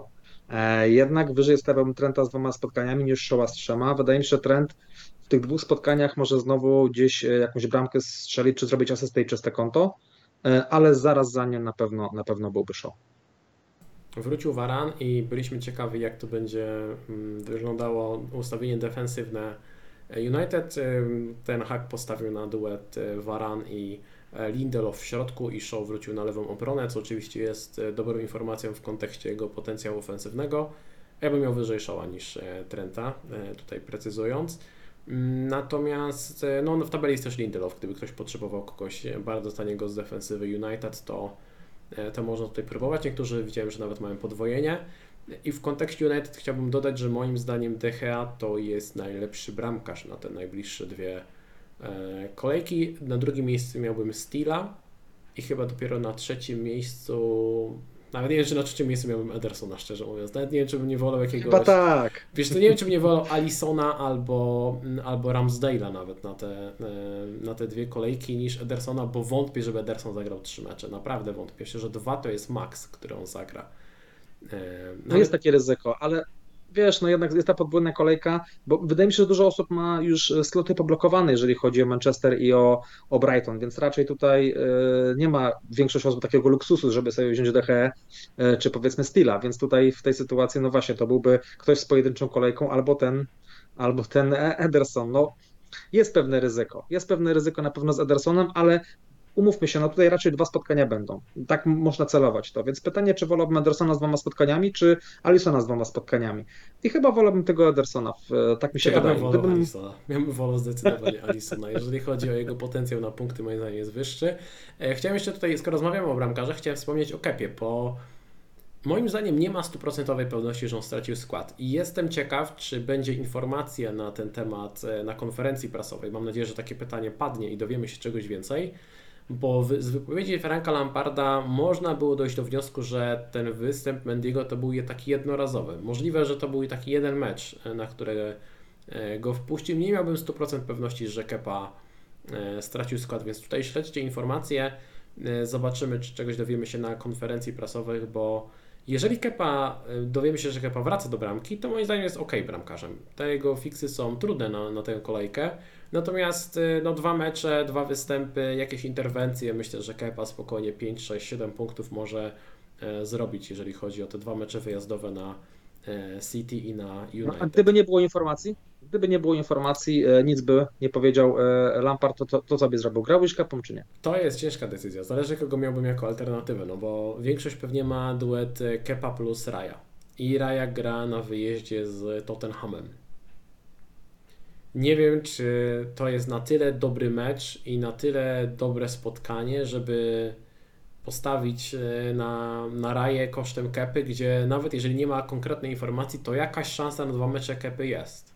E, jednak wyżej stawiałbym Trenta z dwoma spotkaniami niż Shawa z trzema. Wydaje mi się, że Trent w tych dwóch spotkaniach może znowu gdzieś e, jakąś bramkę strzelić, czy zrobić asystę i czyste konto, ale zaraz za nim na pewno, na pewno byłby Shaw. Wrócił Varan i byliśmy ciekawi, jak to będzie mm, wyglądało ustawienie defensywne United. Ten hak postawił na duet Varan i e, Lindelof w środku i Shaw wrócił na lewą obronę, co oczywiście jest e, dobrą informacją w kontekście jego potencjału ofensywnego. Ja bym miał wyżej Shawa niż e, Trenta, tutaj precyzując. Mm, natomiast no, w tabeli jest też Lindelof, gdyby ktoś potrzebował kogoś bardzo taniego z defensywy United, to to można tutaj próbować. Niektórzy widziałem, że nawet mają podwojenie. I w kontekście United chciałbym dodać, że moim zdaniem DHA to jest najlepszy bramkarz na te najbliższe dwie e, kolejki. Na drugim miejscu miałbym Steela i chyba dopiero na trzecim miejscu nawet nie wiem, czy na trzecim miejscu miałbym Edersona, szczerze mówiąc. Nawet nie wiem, czy bym nie wolał jakiegoś... Chyba tak. Wiesz, to nie wiem, czy bym nie wolał Alisona albo, albo Ramsdale'a nawet na te, e, na te dwie kolejki niż Edersona, bo wątpię, żeby Ederson zagrał trzy mecze. Naprawdę wątpię. Myślę, że dwa to jest maks, który on zagra. E, no jest takie ryzyko, ale wiesz, no jednak jest ta podwójna kolejka, bo wydaje mi się, że dużo osób ma już sloty poblokowane, jeżeli chodzi o Manchester i o, o Brighton, więc raczej tutaj y, nie ma większość osób takiego luksusu, żeby sobie wziąć DHE y, czy powiedzmy Stila, więc tutaj w tej sytuacji, no właśnie, to byłby ktoś z pojedynczą kolejką albo ten, albo ten Ederson. No, jest pewne ryzyko. Jest pewne ryzyko na pewno z Edersonem, ale umówmy się, no tutaj raczej dwa spotkania będą. Tak można celować to. Więc pytanie, czy wolałbym Edersona z dwoma spotkaniami, czy Alisona z dwoma spotkaniami? I chyba wolałbym tego Edersona, tak mi się ja wydaje. Bym Gdybym... Alisona. Ja bym wolał zdecydowanie Alisona. Jeżeli chodzi o jego potencjał na punkty, moim zdaniem jest wyższy. E, chciałem jeszcze tutaj, skoro rozmawiamy o bramkarzach, chciałem wspomnieć o Kepie, bo Moim zdaniem nie ma stuprocentowej pewności, że on stracił skład. I jestem ciekaw, czy będzie informacja na ten temat e, na konferencji prasowej. Mam nadzieję, że takie pytanie padnie i dowiemy się czegoś więcej. Bo z wypowiedzi Franka Lamparda można było dojść do wniosku, że ten występ Mendigo to był taki jednorazowy. Możliwe, że to był taki jeden mecz, e, na który e, go wpuścił. Nie miałbym 100% pewności, że Kepa stracił skład, więc tutaj śledźcie informacje. Zobaczymy, czy czegoś dowiemy się na konferencji prasowej, bo jeżeli Kepa, y, dowiemy się, że Kepa wraca do bramki, to moim zdaniem jest ok bramkarzem. Te jego fiksy są trudne na, na tę kolejkę, natomiast y, no, dwa mecze, dwa występy, jakieś interwencje, myślę, że Kepa spokojnie 5, 6, 7 punktów może e, zrobić, jeżeli chodzi o te dwa mecze wyjazdowe na e, City i na United. No, a gdyby nie było informacji? Gdyby nie było informacji, e, nic by nie powiedział e, Lampard, to, to, to zrobił? Grałbyś kapą czy nie? To jest ciężka decyzja. Zależy kogo miałbym jako alternatywę, no bo większość pewnie ma duet e, Kepa plus Raja. I Raja gra na wyjeździe z Tottenhamem. Nie wiem, czy to jest na tyle dobry mecz i na tyle dobre spotkanie, żeby postawić na, na raję kosztem kepy, gdzie nawet jeżeli nie ma konkretnej informacji, to jakaś szansa na dwa mecze kepy jest.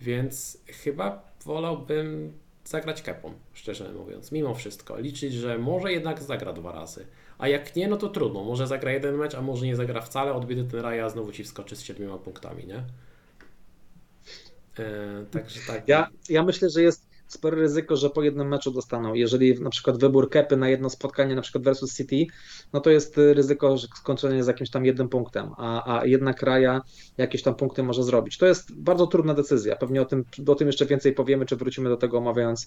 Więc chyba wolałbym zagrać kepą, szczerze mówiąc, mimo wszystko. Liczyć, że może jednak zagra dwa razy. A jak nie, no to trudno. Może zagra jeden mecz, a może nie zagra wcale, odbiedy ten Raja, znowu ci wskoczy z siedmioma punktami, nie? E, także tak. Ja, ja myślę, że jest spore ryzyko, że po jednym meczu dostaną. Jeżeli na przykład wybór kepy na jedno spotkanie, na przykład versus City, no to jest ryzyko że skończenie z jakimś tam jednym punktem, a, a jednak Raja jakieś tam punkty może zrobić. To jest bardzo trudna decyzja. Pewnie o tym, o tym jeszcze więcej powiemy, czy wrócimy do tego omawiając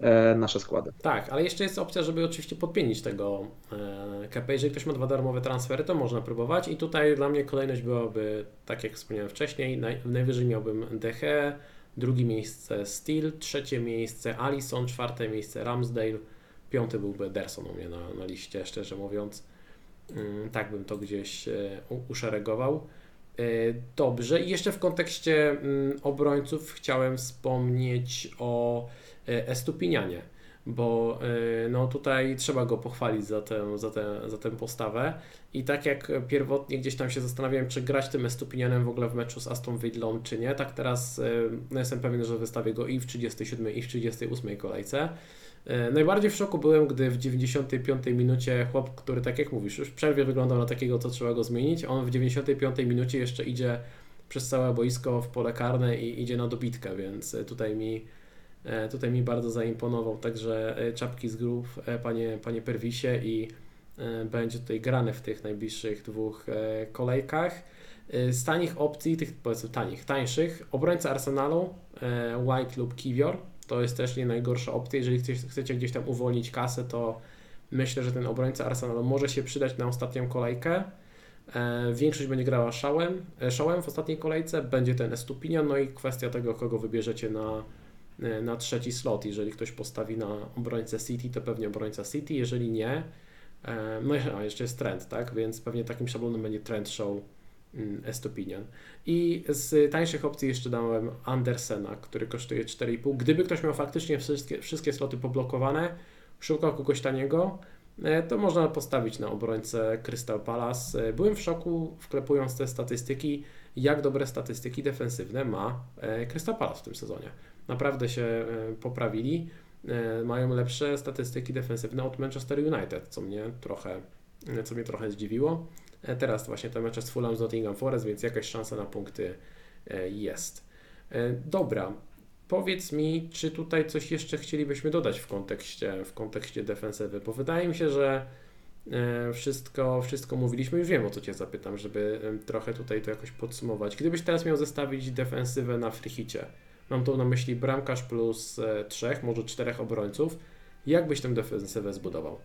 e, nasze składy. Tak, ale jeszcze jest opcja, żeby oczywiście podpienić tego e, Jeżeli ktoś ma dwa darmowe transfery, to można próbować i tutaj dla mnie kolejność byłaby, tak jak wspomniałem wcześniej, naj, najwyżej miałbym Deche, drugie miejsce Steel, trzecie miejsce Allison, czwarte miejsce Ramsdale, piąty byłby Ederson u mnie na, na liście, szczerze mówiąc. Mm, tak bym to gdzieś e, uszeregował. E, dobrze, i jeszcze w kontekście mm, obrońców chciałem wspomnieć o e, Estupinianie bo y, no tutaj trzeba go pochwalić za tę, za, tę, za tę postawę. I tak jak pierwotnie gdzieś tam się zastanawiałem, czy grać tym Estupinianem w ogóle w meczu z Aston Villą, czy nie, tak teraz y, no jestem pewien, że wystawię go i w 37 i w 38 kolejce. Y, najbardziej w szoku byłem, gdy w 95 minucie chłop, który tak jak mówisz, już w przerwie wyglądał na takiego, co trzeba go zmienić, on w 95 minucie jeszcze idzie przez całe boisko w pole karne i idzie na dobitkę, więc tutaj mi tutaj mi bardzo zaimponował także e, czapki z grup, e, panie, panie Perwisie i będzie tutaj grany w tych najbliższych dwóch kolejkach. Z tanich opcji, tych powiedzmy tanich, tańszych, obrońca Arsenalu, White lub Kiwior, to jest też nie najgorsza opcja. Jeżeli chcecie gdzieś tam uwolnić kasę, to myślę, że ten obrońca Arsenalu może się przydać na ostatnią kolejkę. Większość będzie grała szałem, szałem w ostatniej kolejce, będzie ten Estupinian, no i kwestia tego, kogo wybierzecie na E, na trzeci slot. Jeżeli ktoś postawi na obrońcę City, to pewnie obrońca City, jeżeli nie, e, no a jeszcze jest trend, tak? Więc pewnie takim szablonem będzie trend show mm, Estopinian. I z tańszych opcji jeszcze dałem Andersena, który kosztuje 4,5. Gdyby ktoś miał faktycznie wszystkie, wszystkie sloty poblokowane, szukał kogoś taniego, e, to można postawić na obrońcę Crystal Palace. Byłem w szoku, wklepując te statystyki, jak dobre statystyki defensywne ma Crystal Palace w tym sezonie naprawdę się e, poprawili. E, mają lepsze statystyki defensywne od Manchester United, co mnie trochę, e, co mnie trochę zdziwiło. Teraz właśnie te mecze z Fulham z Nottingham Forest, więc jakaś szansa na punkty jest. Dobra, powiedz mi, czy tutaj coś jeszcze chcielibyśmy dodać w kontekście, w kontekście defensywy, bo wydaje mi się, że wszystko, wszystko mówiliśmy, już wiem o co Cię zapytam, żeby trochę tutaj to jakoś podsumować. Gdybyś teraz miał zestawić defensywę na frichicie, Mam tu na myśli bramkarz plus e, trzech, może czterech obrońców. Jak byś tę defensywę zbudował?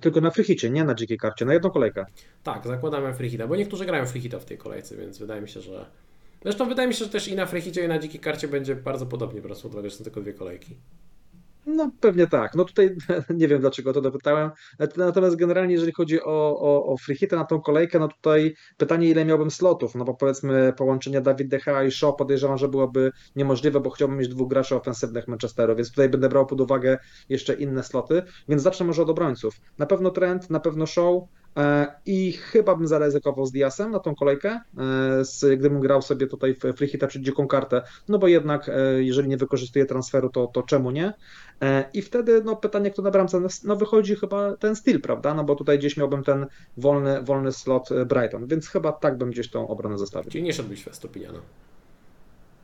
Tylko na frichicie, nie na dzikiej karcie, na jedną kolejkę. Tak, zakładamy frichita, bo niektórzy grają frichita w tej kolejce, więc wydaje mi się, że... Zresztą wydaje mi się, że też i na frichicie i na dzikiej karcie będzie bardzo podobnie, biorąc pod uwagę, że są tylko dwie kolejki. No pewnie tak. No tutaj nie wiem dlaczego to dopytałem. Natomiast generalnie jeżeli chodzi o, o, o na tą kolejkę, no tutaj pytanie ile miałbym slotów, no bo powiedzmy połączenie Dawid Decha i Shaw podejrzewam, że byłoby niemożliwe, bo chciałbym mieć dwóch graczy ofensywnych Manchesteru, więc tutaj będę brał pod uwagę jeszcze inne sloty, więc zacznę może od obrońców. Na pewno Trent, na pewno Shaw, E, I chyba bym zaryzykował z Diasem na tą kolejkę, e, z, gdybym grał sobie tutaj w free hita czy dziką kartę, no bo jednak e, jeżeli nie wykorzystuję transferu, to, to czemu nie? I wtedy no, pytanie, kto na bramce, no, no wychodzi chyba ten styl, prawda? No bo tutaj gdzieś miałbym ten wolny, wolny slot Brighton, więc chyba tak bym gdzieś tą obronę zostawił. Czyli nie szedłbyś w Estupiniana.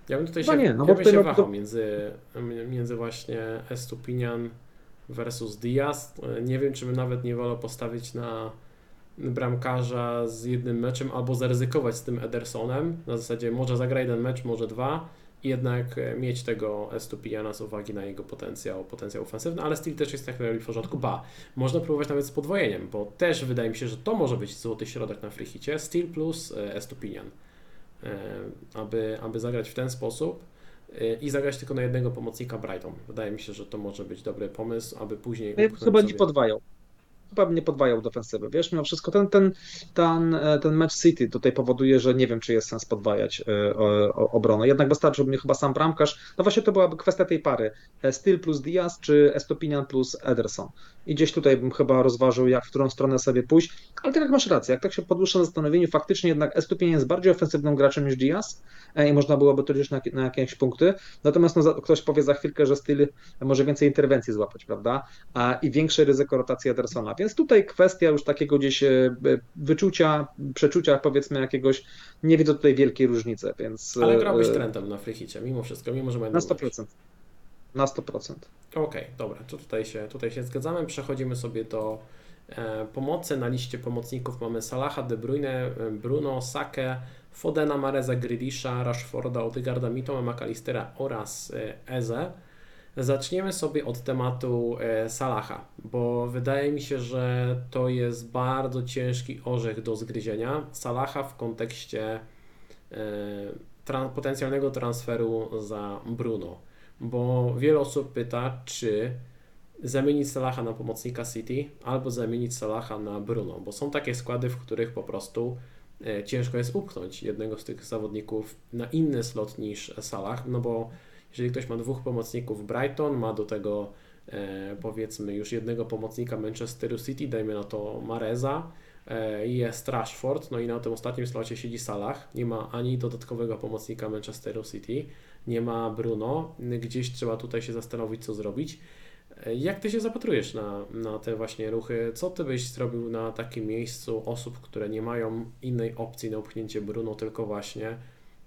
Ja bym tutaj się, nie, no ja bym się wahał między, między właśnie Estupinian versus Diaz. Nie wiem, czy bym nawet nie wolał postawić na bramkarza z jednym meczem albo zaryzykować z tym Edersonem. Na zasadzie może zagrać jeden mecz, może dwa i jednak e, mieć tego Estupiniana z uwagi na jego potencjał, potencjał ofensywny, ale styl też jest tak w porządku. Ba, można próbować nawet z podwojeniem, bo też wydaje mi się, że to może być złoty środek na freehicie. Steel plus e, Estupinian. E, aby, aby zagrać w ten sposób i zagrać tylko na jednego pomocnika Brighton. Wydaje mi się, że to może być dobry pomysł, aby później. Ja chyba nie podwają chyba nie podwajał defensywy. Wiesz, mimo wszystko ten, ten, ten, e, ten match City tutaj powoduje, że nie wiem, czy jest sens podwajać e, obronę. Jednak wystarczyłby mi chyba sam bramkarz. No właśnie to byłaby kwestia tej pary. E, Steel plus Diaz, czy Estopinian plus Ederson. I gdzieś tutaj bym chyba rozważył, jak w którą stronę sobie pójść. Ale tak jak masz rację, jak tak się po dłuższym zastanowieniu, faktycznie jednak Estopinian jest bardziej ofensywnym graczem niż Diaz i można byłoby to liczyć na, na jakieś punkty. Natomiast no, ktoś powie za chwilkę, że Steel może więcej interwencji złapać, prawda? A, I większe ryzyko rotacji Edersona. Więc tutaj kwestia już takiego gdzieś e, wyczucia, przeczucia powiedzmy jakiegoś, nie widzę tutaj wielkiej różnicy, więc... Ale grałbyś e, trendem na frichicie, mimo wszystko, mimo że Na 100%. Na 100%. Okej, okay, dobra, to tutaj się, tutaj się zgadzamy. Przechodzimy sobie do e, pomocy. Na liście pomocników mamy Salaha, De Bruyne, Bruno, Sake, Fodena, Mareza, Grealisha, Rashforda, Odegaarda, Mitoma, McAllistera oraz Eze. Zaczniemy sobie od tematu e, Salaha, bo wydaje mi się, że to jest bardzo ciężki orzech do zgryzienia. Salaha w kontekście e, potencjalnego transferu za Bruno, bo wiele osób pyta, czy zamienić Salaha na pomocnika City albo zamienić Salaha na Bruno, bo są takie składy, w których po prostu e, ciężko jest upchnąć jednego z tych zawodników na inny slot niż Salah, no bo jeżeli ktoś ma dwóch pomocników Brighton, ma do tego e, powiedzmy już jednego pomocnika Manchesteru City, dajmy na to Mareza, e, jest Rashford, no i na tym ostatnim slocie siedzi Salah, nie ma ani dodatkowego pomocnika Manchesteru City, nie ma Bruno, gdzieś trzeba tutaj się zastanowić, co zrobić. E, jak Ty się zapatrujesz na, na te właśnie ruchy? Co Ty byś zrobił na takim miejscu osób, które nie mają innej opcji na upchnięcie Bruno, tylko właśnie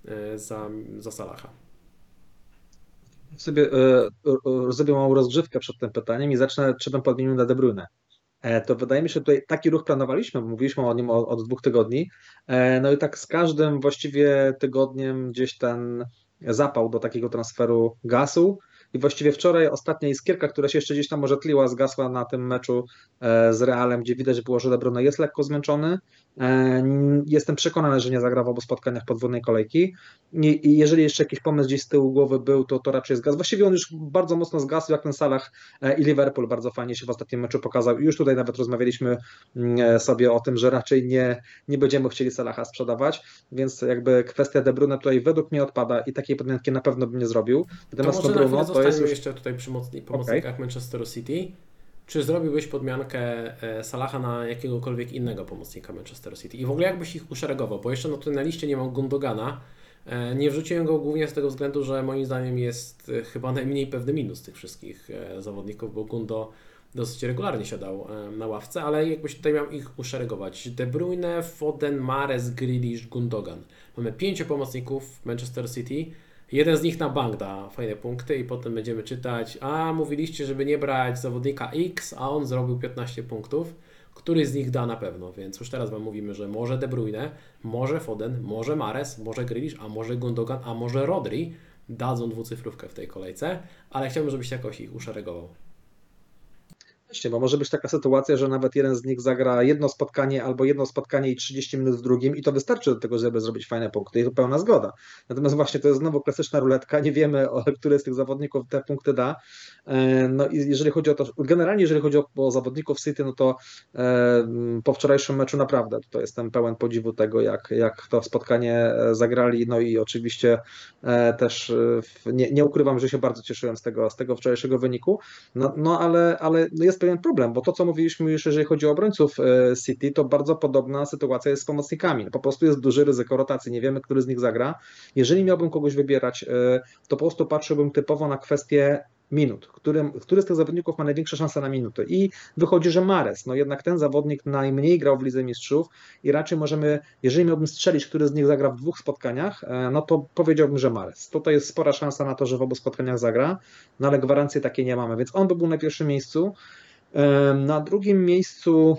e, za, za Salaha? sobie e, e, zrobię małą rozgrzewkę przed tym pytaniem i zacznę, czy bym na De Bruyne. E, to wydaje mi się, że tutaj taki ruch planowaliśmy, mówiliśmy o nim od, od dwóch tygodni. No i tak z każdym właściwie tygodniem gdzieś ten zapał do takiego transferu gasu. I właściwie wczoraj ostatnia iskierka, która się jeszcze gdzieś tam może tliła, zgasła na tym meczu z Realem, gdzie widać było, że De Bruyne jest lekko zmęczony. E, jestem przekonany, że nie zagra w obu spotkaniach podwójnej kolejki. I, jeżeli jeszcze jakiś pomysł gdzieś z tyłu głowy był, to, to raczej zgasł. Właściwie on już bardzo mocno zgasł, jak ten Salah e, i Liverpool bardzo fajnie się w ostatnim meczu pokazał. Już tutaj nawet rozmawialiśmy mm, e, sobie o tym, że raczej nie, nie będziemy chcieli Salaha sprzedawać, więc jakby kwestia De Bruyne tutaj według mnie odpada i takiej podmianki na pewno bym nie zrobił. Natomiast to może Bruno, to jest już... jeszcze tutaj przy pomocnikach okay. Manchesteru City. Czy zrobiłbyś podmiankę e, Salaha na jakiegokolwiek innego pomocnika Manchester City? I w ogóle jakbyś ich uszeregował? Bo jeszcze no, tutaj na liście nie mam Gundogana. E, nie wrzuciłem go głównie z tego względu, że moim zdaniem jest e, chyba najmniej pewny minus tych wszystkich zawodników, bo Gundo dosyć regularnie siadał na ławce, ale jakbyś tutaj miał ich uszeregować. De Bruyne, Foden, Mares, Grealish, Gundogan. Mamy pięciu pomocników Manchester City Jeden z nich na bank da fajne punkty i potem będziemy czytać, a mówiliście, żeby nie brać zawodnika X, a on zrobił 15 punktów. Który z nich da na pewno, więc już teraz Wam mówimy, że może De Bruyne, może Foden, może Mares, może Grealish, a może Gundogan, a może Rodri dadzą dwucyfrówkę w tej kolejce, ale chciałbym, żebyś jakoś ich uszeregował. Właśnie, bo może być taka sytuacja, że nawet jeden z nich zagra jedno spotkanie albo jedno spotkanie i 30 minut w drugim i to wystarczy do tego, żeby zrobić fajne punkty i to pełna zgoda. Natomiast właśnie to jest znowu klasyczna ruletka, nie wiemy, który z tych zawodników te punkty da. E, no i jeżeli chodzi o to, generalnie jeżeli chodzi o, o zawodników City, no to e, po wczorajszym meczu naprawdę to jestem pełen podziwu tego, jak, jak to spotkanie e, zagrali, no i oczywiście też nie, nie ukrywam, że się bardzo cieszyłem z tego, z tego wczorajszego wyniku, no, no ale, ale jest pewien problem, bo to, co mówiliśmy już, jeżeli chodzi o obrońców e, City, to bardzo podobna sytuacja jest z pomocnikami. Po prostu jest duże ryzyko rotacji, nie wiemy, który z nich zagra. Jeżeli miałbym kogoś wybierać, e, to po prostu patrzyłbym typowo na kwestię minut, który, który z tych zawodników ma największe szanse na minuty. I wychodzi, że Mares, no jednak ten zawodnik najmniej grał w Lidze Mistrzów i raczej możemy, jeżeli miałbym strzelić, który z nich zagra w dwóch spotkaniach, e, no to powiedziałbym, że Mares. Tutaj jest spora szansa na to, że w obu spotkaniach zagra, no ale gwarancji takiej nie mamy, więc on by był na pierwszym miejscu. E, na drugim miejscu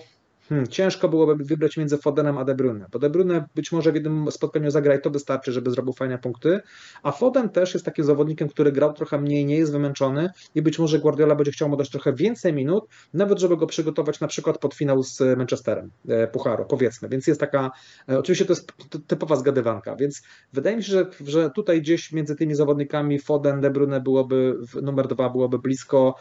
Hmm, ciężko byłoby wybrać między Fodenem a De Bruyne, bo De Bruyne być może w jednym spotkaniu zagra i to wystarczy, żeby zrobił fajne punkty, a Foden też jest takim zawodnikiem, który grał trochę mniej, nie jest wymęczony i być może Guardiola będzie chciał mu dać trochę więcej minut, nawet żeby go przygotować na przykład pod finał z Manchesterem, e, Pucharu, powiedzmy, więc jest taka, e, oczywiście to jest typowa zgadywanka, więc wydaje mi się, że, że tutaj gdzieś między tymi zawodnikami Foden, De Bruyne byłoby, numer dwa byłoby blisko,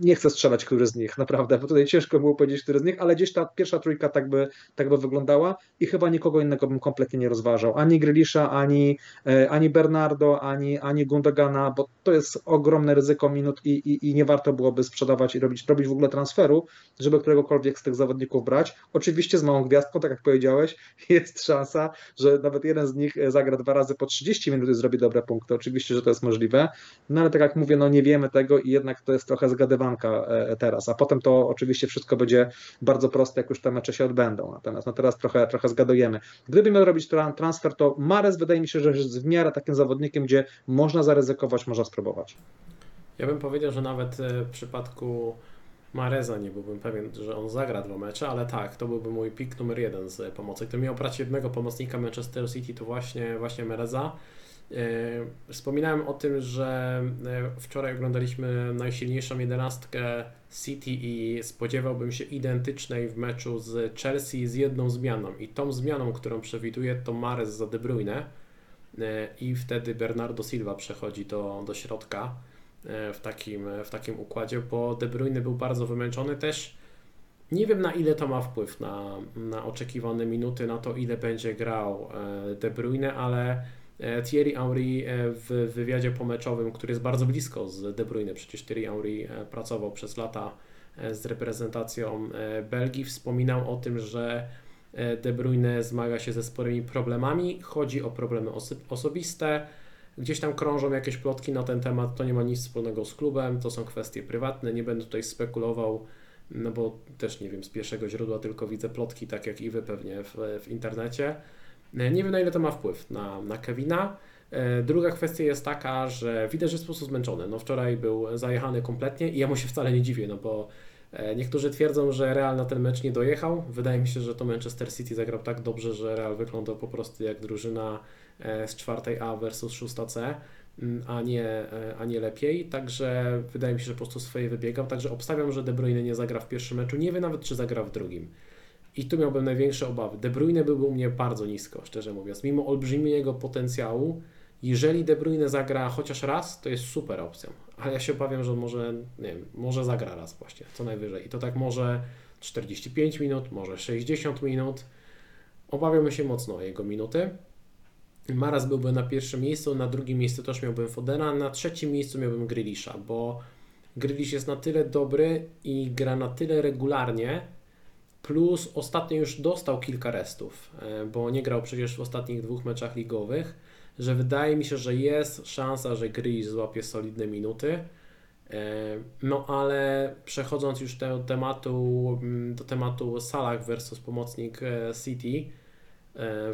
nie chcę strzelać, który z nich, naprawdę, bo tutaj ciężko było powiedzieć, który z nich, ale gdzieś ta pierwsza trójka tak by, tak by wyglądała i chyba nikogo innego bym kompletnie nie rozważał. Ani Grealisha, ani, e, ani Bernardo, ani, ani Gundogana, bo to jest ogromne ryzyko minut i, i, i nie warto byłoby sprzedawać i robić, robić w ogóle transferu, żeby któregokolwiek z tych zawodników brać. Oczywiście z małą gwiazdką, tak jak powiedziałeś, jest szansa, że nawet jeden z nich zagra dwa razy po 30 minut i zrobi dobre punkty. Oczywiście, że to jest możliwe, no ale tak jak mówię, no nie wiemy tego i jednak to jest trochę zgadywane E, teraz, a potem to oczywiście wszystko będzie bardzo proste, jak już te mecze się odbędą. Natomiast no teraz trochę, trochę zgadujemy. Gdyby miał robić transfer, to Mares wydaje mi się, że jest w miarę takim zawodnikiem, gdzie można zaryzykować, można spróbować. Ja bym powiedział, że nawet e, w przypadku Mareza nie byłbym pewien, że on zagra dwa mecze, ale tak, to byłby mój pik numer jeden z pomocy. Gdybym miał brać jednego pomocnika Manchester City, to właśnie, właśnie Mareza. E, wspominałem o tym, że e, wczoraj oglądaliśmy najsilniejszą jedenastkę City i spodziewałbym się identycznej w meczu z Chelsea z jedną zmianą. I tą zmianą, którą przewiduję, to Mares za De Bruyne e, i wtedy Bernardo Silva przechodzi do, do środka w takim, w takim układzie, bo De Bruyne był bardzo wymęczony też. Nie wiem na ile to ma wpływ na, na oczekiwane minuty, na to ile będzie grał De Bruyne, ale Thierry Henry e, w wywiadzie pomeczowym, który jest bardzo blisko z De Bruyne, przecież Thierry Henry e, pracował przez lata z reprezentacją Belgii, wspominał o tym, że De Bruyne zmaga się ze sporymi problemami, chodzi o problemy osobiste, gdzieś tam krążą jakieś plotki na ten temat, to nie ma nic wspólnego z klubem, to są kwestie prywatne, nie będę tutaj spekulował, no bo też nie wiem z pierwszego źródła, tylko widzę plotki, tak jak i Wy pewnie w, w internecie. E, nie wiem na ile to ma wpływ na, na Kevina. E, druga kwestia jest taka, że widać, że jest po prostu zmęczony. No wczoraj był zajechany kompletnie i ja mu się wcale nie dziwię, no bo e, niektórzy twierdzą, że Real na ten mecz nie dojechał. Wydaje mi się, że to Manchester City zagrał tak dobrze, że Real wyglądał po prostu jak drużyna z czwartej A versus szósta C, mm, a nie, a nie lepiej. Także wydaje mi się, że po prostu swoje wybiegał. Także obstawiam, że De Bruyne nie zagra w pierwszym meczu. Nie wiem nawet, czy zagra w drugim. I tu miałbym największe obawy. De Bruyne byłby u mnie bardzo nisko, szczerze mówiąc. Mimo olbrzymiego potencjału, jeżeli De Bruyne zagra chociaż raz, to jest super opcją. Ale ja się obawiam, że może, nie wiem, może zagra raz właśnie, co najwyżej. I to tak może 45 minut, może 60 minut. Obawiamy się mocno o jego minuty. Maras byłby na pierwszym miejscu, na drugim miejscu też miałbym Fodena, na trzecim miejscu miałbym Grilisza, bo Grilisz jest na tyle dobry i gra na tyle regularnie, Plus ostatnio już dostał kilka restów, e, bo nie grał przecież w ostatnich dwóch meczach ligowych, że wydaje mi się, że jest szansa, że Grealish złapie solidne minuty. E, no ale przechodząc już do tematu, mm, do tematu Salah versus pomocnik e, City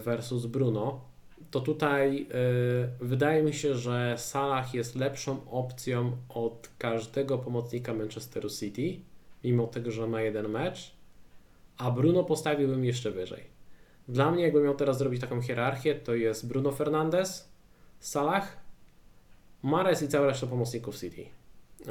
versus Bruno, to tutaj wydaje mi się, że Salah jest lepszą opcją od każdego pomocnika Manchesteru City, mimo tego, że ma jeden mecz a Bruno postawiłbym jeszcze wyżej. Dla mnie, jakbym miał teraz zrobić taką hierarchię, to jest Bruno Fernandes, Salah, Mares i cała reszta pomocników City.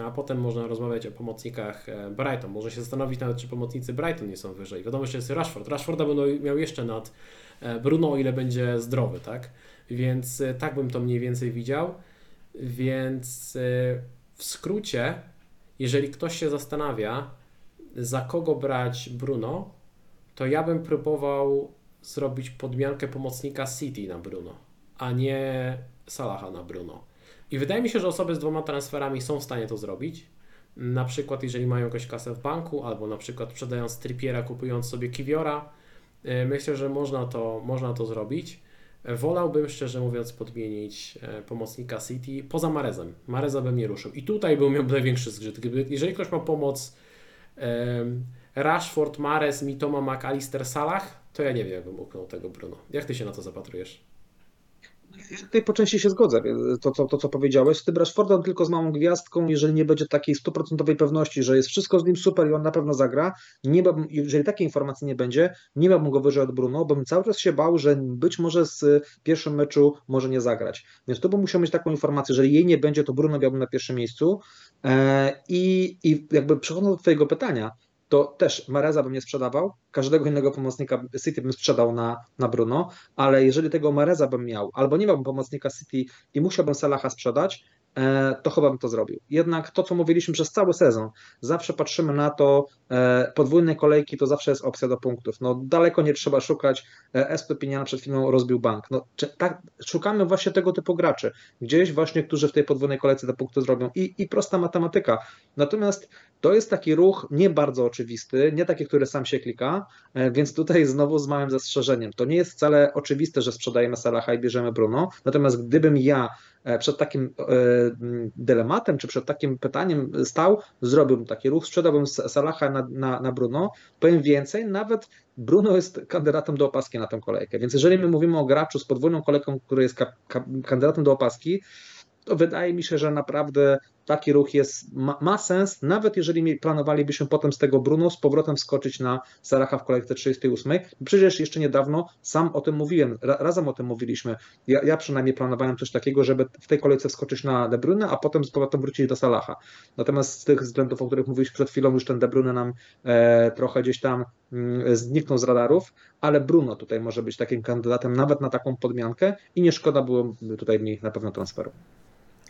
a potem można rozmawiać o pomocnikach e, Brighton. Można się zastanowić nawet, czy pomocnicy Brighton nie są wyżej. Wiadomo, że jest Rashford. Rashforda będą miał jeszcze nad e, Bruno, o ile będzie zdrowy, tak? Więc e, tak bym to mniej więcej widział. Więc w skrócie, jeżeli ktoś się zastanawia, za kogo brać Bruno, to ja bym próbował zrobić podmiankę pomocnika City na Bruno, a nie Salaha na Bruno. I wydaje mi się, że osoby z dwoma transferami są w stanie to zrobić. Na przykład, jeżeli mają jakąś kasę w banku, albo na przykład sprzedając Trippiera, kupując sobie Kiwiora. E, myślę, że można to, można to zrobić. E, wolałbym, szczerze mówiąc, podmienić e, pomocnika City poza Marezem. Mareza bym nie ruszył. I tutaj bym miał największy zgrzyt. Jeżeli ktoś ma pomoc Rashford, Mares, Mitoma, McAllister, Salah, to ja nie wiem, jakbym upchnął tego Bruno. Jak ty się na to zapatrujesz? tutaj po części się zgodzę, to, to, to co powiedziałeś. Z tym Rashfordem tylko z małą gwiazdką, jeżeli nie będzie takiej stuprocentowej pewności, że jest wszystko z nim super i on na pewno zagra, nie jeżeli takiej informacji nie będzie, nie bym go wyżej od Bruno, bym cały czas się bał, że być może z pierwszym meczu może nie zagrać. Więc tu bym musiał mieć taką informację, że jeżeli jej nie będzie, to Bruno miałbym na pierwszym miejscu. E, I, i jakby przechodząc do Twojego pytania, to też Mareza bym nie sprzedawał, każdego innego pomocnika City bym sprzedał na, na Bruno, ale jeżeli tego Mareza bym miał, albo nie miałbym pomocnika City i musiałbym Salaha sprzedać, to chyba bym to zrobił. Jednak to, co mówiliśmy przez cały sezon, zawsze patrzymy na to, e, podwójne kolejki to zawsze jest opcja do punktów. No daleko nie trzeba szukać. E, Estopiniana przed chwilą rozbił bank. No, czy, tak, szukamy właśnie tego typu graczy. Gdzieś właśnie, którzy w tej podwójnej kolejce te punkty zrobią i, i prosta matematyka. Natomiast to jest taki ruch nie bardzo oczywisty, nie taki, który sam się klika, więc tutaj znowu z małym zastrzeżeniem. To nie jest wcale oczywiste, że sprzedajemy Salaha i bierzemy Bruno, natomiast gdybym ja E, przed takim e, dylematem, czy przed takim pytaniem stał, zrobiłbym taki ruch, sprzedałbym Salaha na, na, na Bruno. Powiem więcej, nawet Bruno jest kandydatem do opaski na tę kolejkę. Więc jeżeli my mówimy o graczu z podwójną kolejką, który jest kandydatem do opaski, to wydaje mi się, że naprawdę taki ruch jest, ma, ma, sens, nawet jeżeli planowalibyśmy potem z tego Bruno z powrotem wskoczyć na Saracha w kolejce 38. Przecież jeszcze niedawno sam o tym mówiłem, ra, razem o tym mówiliśmy. Ja, ja, przynajmniej planowałem coś takiego, żeby w tej kolejce wskoczyć na De Bruyne, a potem z powrotem wrócić do Salaha. Natomiast z tych względów, o których mówiliśmy przed chwilą, już ten De Bruyne nam e, trochę gdzieś tam mm, zniknął z radarów, ale Bruno tutaj może być takim kandydatem nawet na taką podmiankę i nie szkoda było tutaj mi na pewno transferu.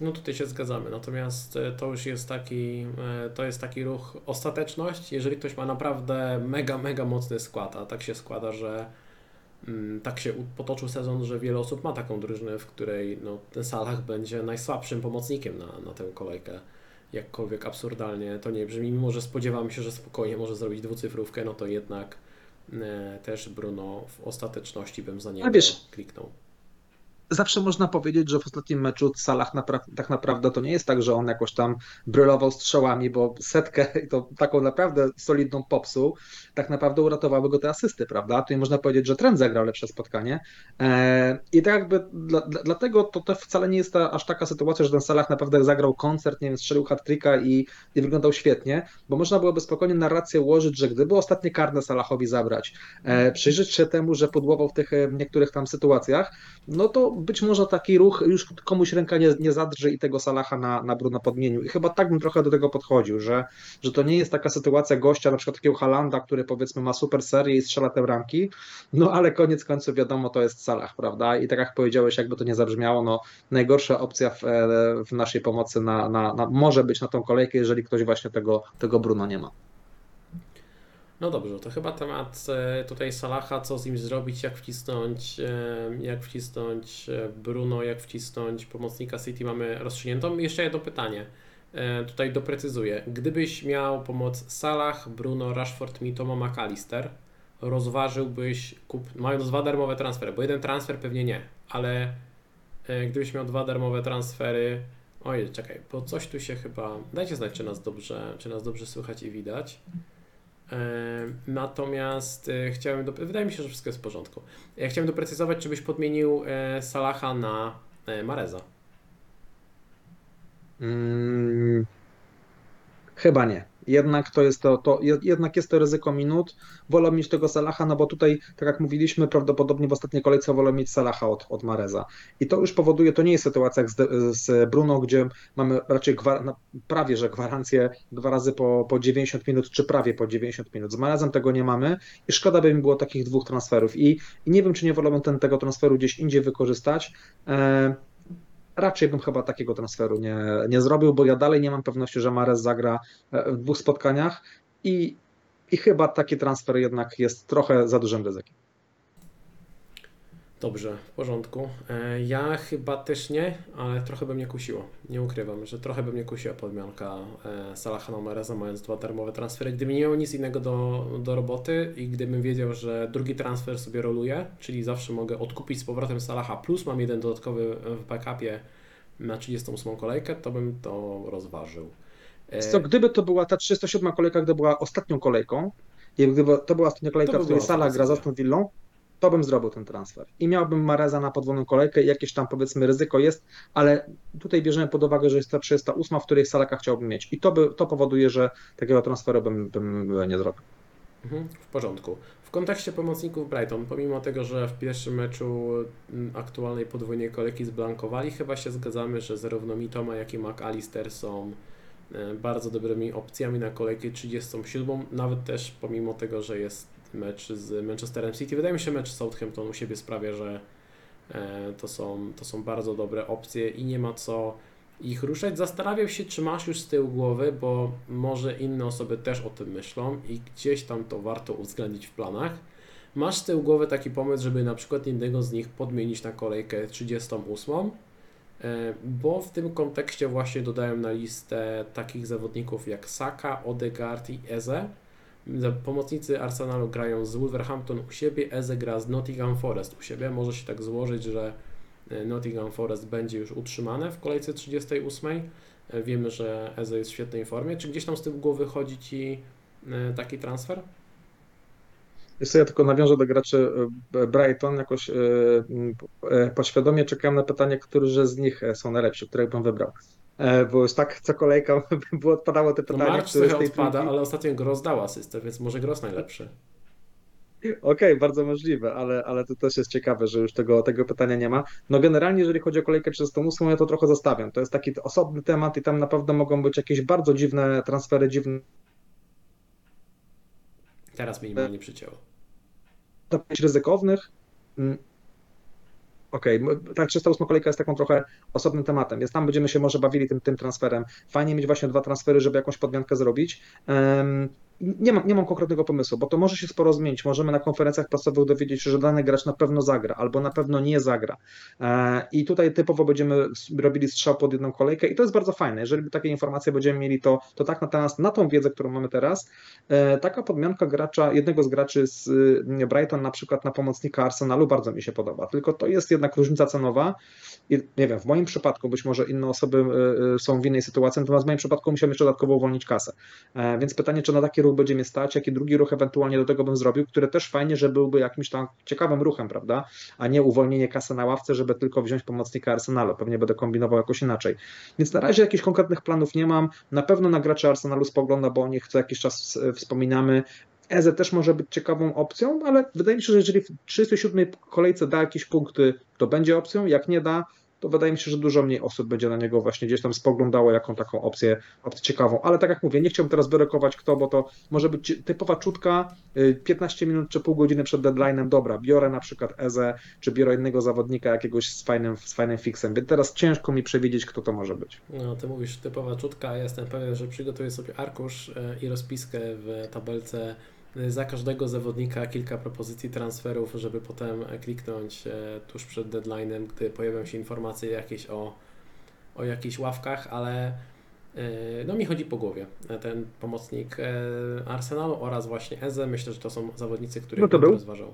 No tutaj się zgadzamy, natomiast e, to już jest taki, e, to jest taki ruch ostateczność, jeżeli ktoś ma naprawdę mega, mega mocny skład, a tak się składa, że mm, tak się potoczył sezon, że wiele osób ma taką drużynę, w której no, ten Salah będzie najsłabszym pomocnikiem na, na tę kolejkę. Jakkolwiek absurdalnie to nie brzmi, mimo że spodziewamy się, że spokojnie może zrobić dwucyfrówkę, no to jednak e, też Bruno w ostateczności bym za niego wiesz, kliknął zawsze można powiedzieć, że w ostatnim meczu Salah napra tak naprawdę to nie jest tak, że on jakoś tam brylował strzałami, bo setkę i to taką naprawdę solidną popsuł, tak naprawdę uratowały go te asysty, prawda? Tutaj można powiedzieć, że trend zagrał lepsze spotkanie e, i tak jakby dla, dla, dlatego to, to wcale nie jest ta, aż taka sytuacja, że ten Salah naprawdę zagrał koncert, nie wiem, strzelił hat-tricka i, i wyglądał świetnie, bo można byłoby spokojnie narrację ułożyć, że gdyby ostatnie karne Salahowi zabrać, e, przyjrzeć się temu, że pudłował w tych e, niektórych tam sytuacjach, no to być może taki ruch już komuś ręka nie, nie zadrży i tego Salaha na, na Bruno podmienił. I chyba tak bym trochę do tego podchodził, że, że to nie jest taka sytuacja gościa, na przykład takiego Halanda, który powiedzmy ma super serię i strzela te ramki, no ale koniec końców wiadomo, to jest Salah, prawda? I tak jak powiedziałeś, jakby to nie zabrzmiało, no najgorsza opcja w, w naszej pomocy na, na, na, może być na tą kolejkę, jeżeli ktoś właśnie tego, tego Bruno nie ma. No dobrze, to chyba temat e, tutaj Salaha, co z nim zrobić, jak wcisnąć, e, jak wcisnąć e, Bruno, jak wcisnąć pomocnika City mamy rozstrzygniętą. Jeszcze jedno pytanie, tutaj doprecyzuję. Gdybyś miał pomoc Salah, Bruno, Rashford, Mitoma, McAllister, rozważyłbyś, kup, mając dwa darmowe transfery, bo jeden transfer pewnie nie, ale gdybyś miał dwa darmowe transfery, oj, czekaj, bo coś tu się chyba, dajcie znać, czy nas dobrze, czy nas dobrze słychać i widać. E, natomiast e, chciałem, do... wydaje mi się, że wszystko jest w porządku. Ja chciałem doprecyzować, czy byś podmienił e, Salaha na Mareza. Hmm, chyba nie. Jednak to jest to, to, jednak jest to ryzyko minut. Wolę mieć tego Salaha, no bo tutaj, tak jak mówiliśmy, prawdopodobnie w ostatniej kolejce wolę mieć Salaha od, od Mareza. I to już powoduje, to nie jest sytuacja jak z, z Bruno, gdzie mamy raczej gwar, no, prawie, że gwarancję dwa razy po, po 90 minut, czy prawie po 90 minut. Z Marezem tego nie mamy i szkoda by mi było takich dwóch transferów. I, i nie wiem, czy nie wolałbym ten, tego transferu gdzieś indziej wykorzystać. E, raczej bym chyba takiego transferu nie, nie zrobił, bo ja dalej nie mam pewności, że Mares zagra e, w dwóch spotkaniach i, i chyba taki transfer jednak jest trochę za dużym ryzykiem. Dobrze, w porządku. E, ja chyba też nie, ale trochę by mnie kusiło. Nie ukrywam, że trochę by mnie kusiła podmianka e, Salaha Nomereza, mając dwa darmowe transfery. Gdybym nie miał nic innego do, do roboty i gdybym wiedział, że drugi transfer sobie roluje, czyli zawsze mogę odkupić z powrotem Salaha, plus mam jeden dodatkowy w backupie na 38 kolejkę, to bym to rozważył. E, co, gdyby to była ta 307 kolejka, gdy była ostatnią kolejką, i gdyby to była ostatnia kolejka, w której Salah gra z Aston Villą, to bym zrobił ten transfer. I miałbym Mareza na podwójną kolejkę, jakieś tam powiedzmy ryzyko jest, ale tutaj bierzemy pod uwagę, że jest ta 308, w której Salaka chciałbym mieć. I to, by, to powoduje, że takiego transferu bym, bym nie zrobił. Mhm, w porządku. W kontekście pomocników Brighton, pomimo tego, że w pierwszym meczu mm, aktualnej podwójnej kolejki zblankowali, chyba się zgadzamy, że zarówno Mitoma, jak i McAllister są e, bardzo dobrymi opcjami na kolejkę 37, nawet też pomimo tego, że jest mecz z Manchesterem City. Wydaje mi się, że mecz Southampton u siebie sprawia, że e, to są, to są bardzo dobre opcje i nie ma co ich ruszać. Zastanawiam się, czy masz już z tyłu głowy, bo może inne osoby też o tym myślą i gdzieś tam to warto uwzględnić w planach. Masz z tyłu głowy taki pomysł, żeby na przykład jednego z nich podmienić na kolejkę 38, e, bo w tym kontekście właśnie dodałem na listę takich zawodników jak Saka, Odegaard i Eze, Pomocnicy Arsenalu grają z Wolverhampton u siebie, Eze gra z Nottingham Forest u siebie. Może się tak złożyć, że e, Nottingham Forest będzie już utrzymane w kolejce 38. E, wiemy, że Eze jest w świetnej formie. Czy gdzieś tam z tyłu głowy chodzi Ci e, taki transfer? Jeszcze ja tylko nawiążę do graczy Brighton, jakoś podświadomie czekałem na pytanie, którzy z nich są najlepsi, których bym wybrał. E, bo już tak co kolejka było odpadało te pytania. No Marcz trochę odpada, ale ostatnio Gross dał asystę, więc może Gross najlepszy. Okej, okay, bardzo możliwe, ale, ale to też jest ciekawe, że już tego, tego pytania nie ma. No generalnie, jeżeli chodzi o kolejkę 38, ja to trochę zostawiam. To jest taki osobny temat i tam naprawdę mogą być jakieś bardzo dziwne transfery, dziwne. Teraz minimalnie przycięło. ryzykownych. Okej, okay. tak 308 kolejka jest taką trochę osobnym tematem, więc tam będziemy się może bawili tym, tym transferem. Fajnie mieć właśnie dwa transfery, żeby jakąś podmiankę zrobić. Nie mam, nie mam konkretnego pomysłu, bo to może się sporo zmienić. Możemy na konferencjach prasowych dowiedzieć się, że dany gracz na pewno zagra, albo na pewno nie zagra. E, I tutaj typowo będziemy robili strzał pod jedną kolejkę i to jest bardzo fajne. Jeżeli takie informacje będziemy mieli, to, to tak na, teraz, na tą wiedzę, którą mamy teraz, e, taka podmianka gracza, jednego z graczy z Brighton na przykład na pomocnika Arsenalu bardzo mi się podoba. Tylko to jest jednak różnica cenowa i nie wiem, w moim przypadku być może inne osoby e, są w innej sytuacji, natomiast w moim przypadku musiałem jeszcze dodatkowo uwolnić kasę. Więc pytanie, czy na takie ruch będzie mnie stać, jaki drugi ruch ewentualnie do tego bym zrobił, który też fajnie, że byłby jakimś tam ciekawym ruchem, prawda? A nie uwolnienie kasy na ławce, żeby tylko wziąć pomocnika Arsenalu. Pewnie będę kombinował jakoś inaczej. Więc na razie jakichś konkretnych planów nie mam. Na pewno na graczy Arsenalu spogląda, bo o nich co jakiś czas wspominamy. Eze też może być ciekawą opcją, ale wydaje mi się, że jeżeli w 37 kolejce da jakieś punkty, to będzie opcją. Jak nie da, to wydaje mi się, że dużo mniej osób będzie na niego właśnie gdzieś tam spoglądało jaką taką opcję, opcję ciekawą. Ale tak jak mówię, nie chciałbym teraz wyrokować kto, bo to może być typowa czutka, 15 y, minut czy pół godziny przed deadline'em, dobra, biorę na przykład Eze, czy biorę innego zawodnika jakiegoś z fajnym, z fajnym fixem, więc teraz ciężko mi przewidzieć, kto to może być. No, ty mówisz typowa czutka, ja jestem pewien, że przygotuję sobie arkusz y, i rozpiskę w tabelce za każdego zawodnika kilka propozycji transferów, żeby potem kliknąć e, tuż przed deadline'em, gdy pojawią się informacje jakieś o, o jakichś ławkach, ale e, no mi chodzi po głowie ten pomocnik e, Arsenalu oraz właśnie Eze. Myślę, że to są zawodnicy, których no to był. rozważał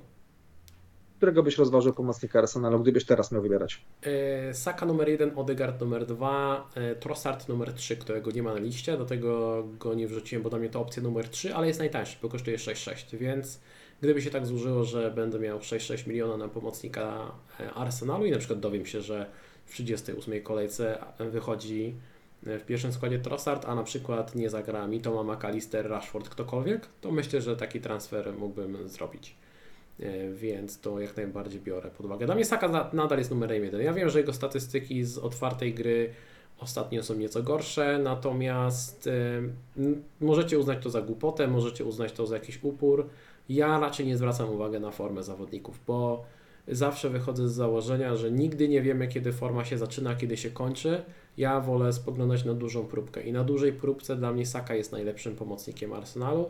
którego byś rozważył pomocnika Arsenalu, gdybyś teraz miał wybierać? E, Saka numer 1, Odegaard numer 2, e, Trossard numer 3, którego nie ma na liście, do tego go nie wrzuciłem, bo dla mnie to opcja numer 3, ale jest najtańszy, bo kosztuje 6,6, więc gdyby się tak złożyło, że będę miał 6,6 miliona na pomocnika e, Arsenalu i na przykład dowiem się, że w 38 kolejce wychodzi w pierwszym składzie Trossard, a na przykład nie zagra Mitoma, McAllister, Rashford, ktokolwiek, to myślę, że taki transfer mógłbym zrobić. E, więc to jak najbardziej biorę pod uwagę. Dla mnie Saka nadal jest numerem jeden. Ja wiem, że jego statystyki z otwartej gry ostatnio są nieco gorsze, natomiast możecie uznać to za głupotę, możecie uznać to za jakiś upór. Ja raczej nie zwracam uwagi na formę zawodników, bo zawsze wychodzę z założenia, że nigdy nie wiemy, kiedy forma się zaczyna, kiedy się kończy. Ja wolę spoglądać na dużą próbkę i na dużej próbce dla mnie Saka jest najlepszym pomocnikiem Arsenalu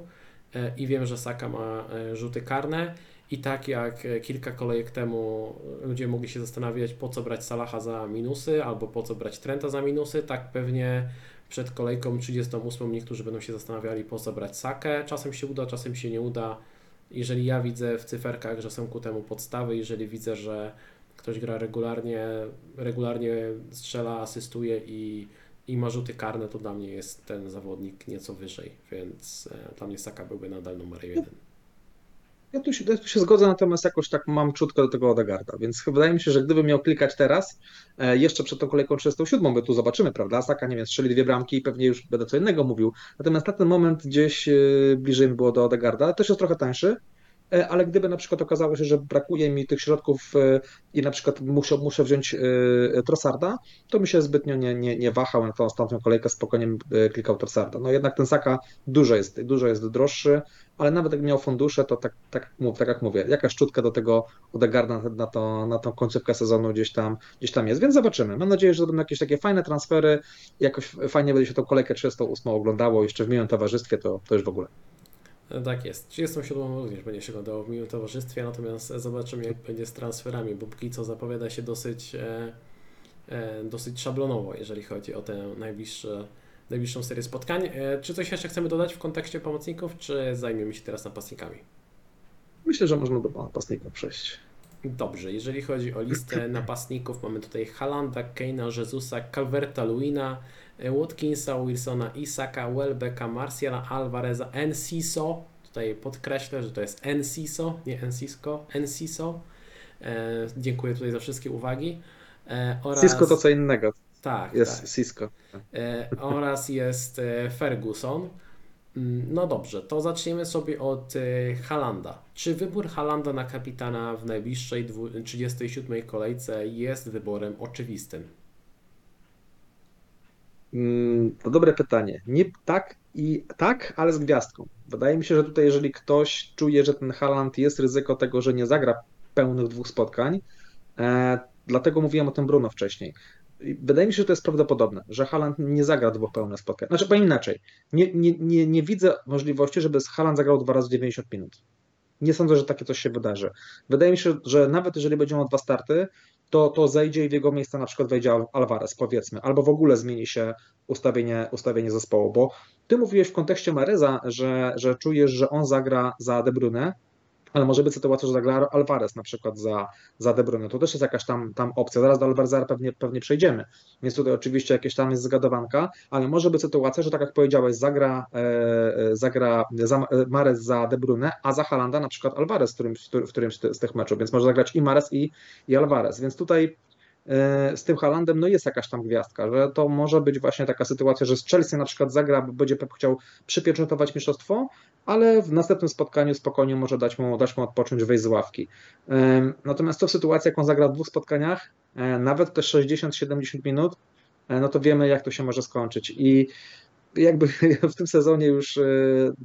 e, i wiem, że Saka ma e, rzuty karne i tak jak e, kilka kolejek temu ludzie mogli się zastanawiać, po co brać Salaha za minusy albo po co brać Trenta za minusy, tak pewnie przed kolejką 38 niektórzy będą się zastanawiali, po co brać Sakę. Czasem się uda, czasem się nie uda. Jeżeli ja widzę w cyferkach, że są ku temu podstawy, jeżeli widzę, że ktoś gra regularnie, regularnie strzela, asystuje i, i ma rzuty karne, to dla mnie jest ten zawodnik nieco wyżej, więc e, dla mnie Saka byłby nadal numer jeden. Ja tu, się, tu się zgodzę, natomiast jakoś tak mam czutkę do tego Odegarda, więc wydaje mi się, że gdybym miał klikać teraz, e, jeszcze przed tą kolejką 37, bo tu zobaczymy, prawda, Saka, nie wiem, strzeli dwie bramki i pewnie już będę co innego mówił, natomiast na ten moment gdzieś e, bliżej mi było do Odegarda, też jest trochę tańszy, E, ale gdyby na przykład okazało się, że brakuje mi tych środków i na przykład muszę, muszę wziąć Trossarda, to mi się zbytnio nie, nie, nie wahał na tą ostatnią kolejkę, spokojnie klikał Trossarda. No jednak ten Saka dużo jest, dużo jest droższy, ale nawet jak miał fundusze, to tak, tak, tak jak mówię, jakaś szczutka do tego Odegarda na, to, na tą końcówkę sezonu gdzieś tam, gdzieś tam jest, więc zobaczymy. Mam nadzieję, że będą jakieś takie fajne transfery, jakoś fajnie będzie się tą kolejkę 38 oglądało, jeszcze w miłym towarzystwie, to, to już w ogóle. Tak jest. 37 również będzie się oglądało w miłym towarzystwie, natomiast zobaczymy jak będzie z transferami, bo póki co zapowiada się dosyć, e, e, dosyć szablonowo, jeżeli chodzi o tę najbliższe, najbliższą serię spotkań. E, czy coś jeszcze chcemy dodać w kontekście pomocników, czy zajmiemy się teraz napastnikami? Myślę, że można do napastników przejść. Dobrze, jeżeli chodzi o listę napastników, mamy tutaj Halanda, Keina, Jezusa, Calverta, Luina, E, Watkinsa, Wilsona, Isaka, Welbecka, Marciala, Alvareza, Enciso. Tutaj podkreślę, że to jest Enciso, nie Encisko, Enciso. E, dziękuję tutaj za wszystkie uwagi. E, oraz... Cisco to co innego. Tak, jest tak. Cisco. E, oraz jest e, Ferguson. Mm, no dobrze, to zaczniemy sobie od e, Halanda. Czy wybór Halanda na kapitana w najbliższej 37 kolejce jest wyborem oczywistym? Mm, to dobre pytanie. Nie tak i tak, ale z gwiazdką. Wydaje mi się, że tutaj, jeżeli ktoś czuje, że ten Haland jest ryzyko tego, że nie zagra pełnych dwóch spotkań, e, dlatego mówiłem o tym Bruno wcześniej. Wydaje mi się, że to jest prawdopodobne, że Haland nie zagra dwóch pełnych spotkań. Znaczy, powiem inaczej. Nie, nie, nie, nie widzę możliwości, żeby Haland zagrał dwa razy 90 minut. Nie sądzę, że takie coś się wydarzy. Wydaje mi się, że nawet jeżeli będzie miał dwa starty, to, to zejdzie i w jego miejsce na przykład wejdzie Alvarez, powiedzmy, albo w ogóle zmieni się ustawienie, ustawienie zespołu, bo ty mówiłeś w kontekście Mareza, że, że czujesz, że on zagra za De Bruyne, ale może być sytuacja, że zagra Alvarez na przykład za, za De Bruyne. To też jest jakaś tam, tam opcja. Zaraz do Alvareza pewnie, pewnie przejdziemy. Więc tutaj oczywiście jakieś tam jest zgadowanka, ale może być sytuacja, że tak jak powiedziałeś, zagra, e, e zagra za, e, Mares za De Bruyne, a za Halanda na przykład Alvarez w którymś, w którymś z tych meczów, więc może zagrać i Mares i, i Alvarez. Więc tutaj z tym Halandem no jest jakaś tam gwiazdka, że to może być właśnie taka sytuacja, że z Chelsea na przykład zagra, bo będzie Pep chciał przypieczętować mistrzostwo, ale w następnym spotkaniu spokojnie może dać mu, dać mu odpocząć, wejść z ławki. E, natomiast to sytuacja, jak on zagra w dwóch spotkaniach, e, nawet te 60-70 minut, no to wiemy, jak to się może skończyć. I jakby w tym sezonie już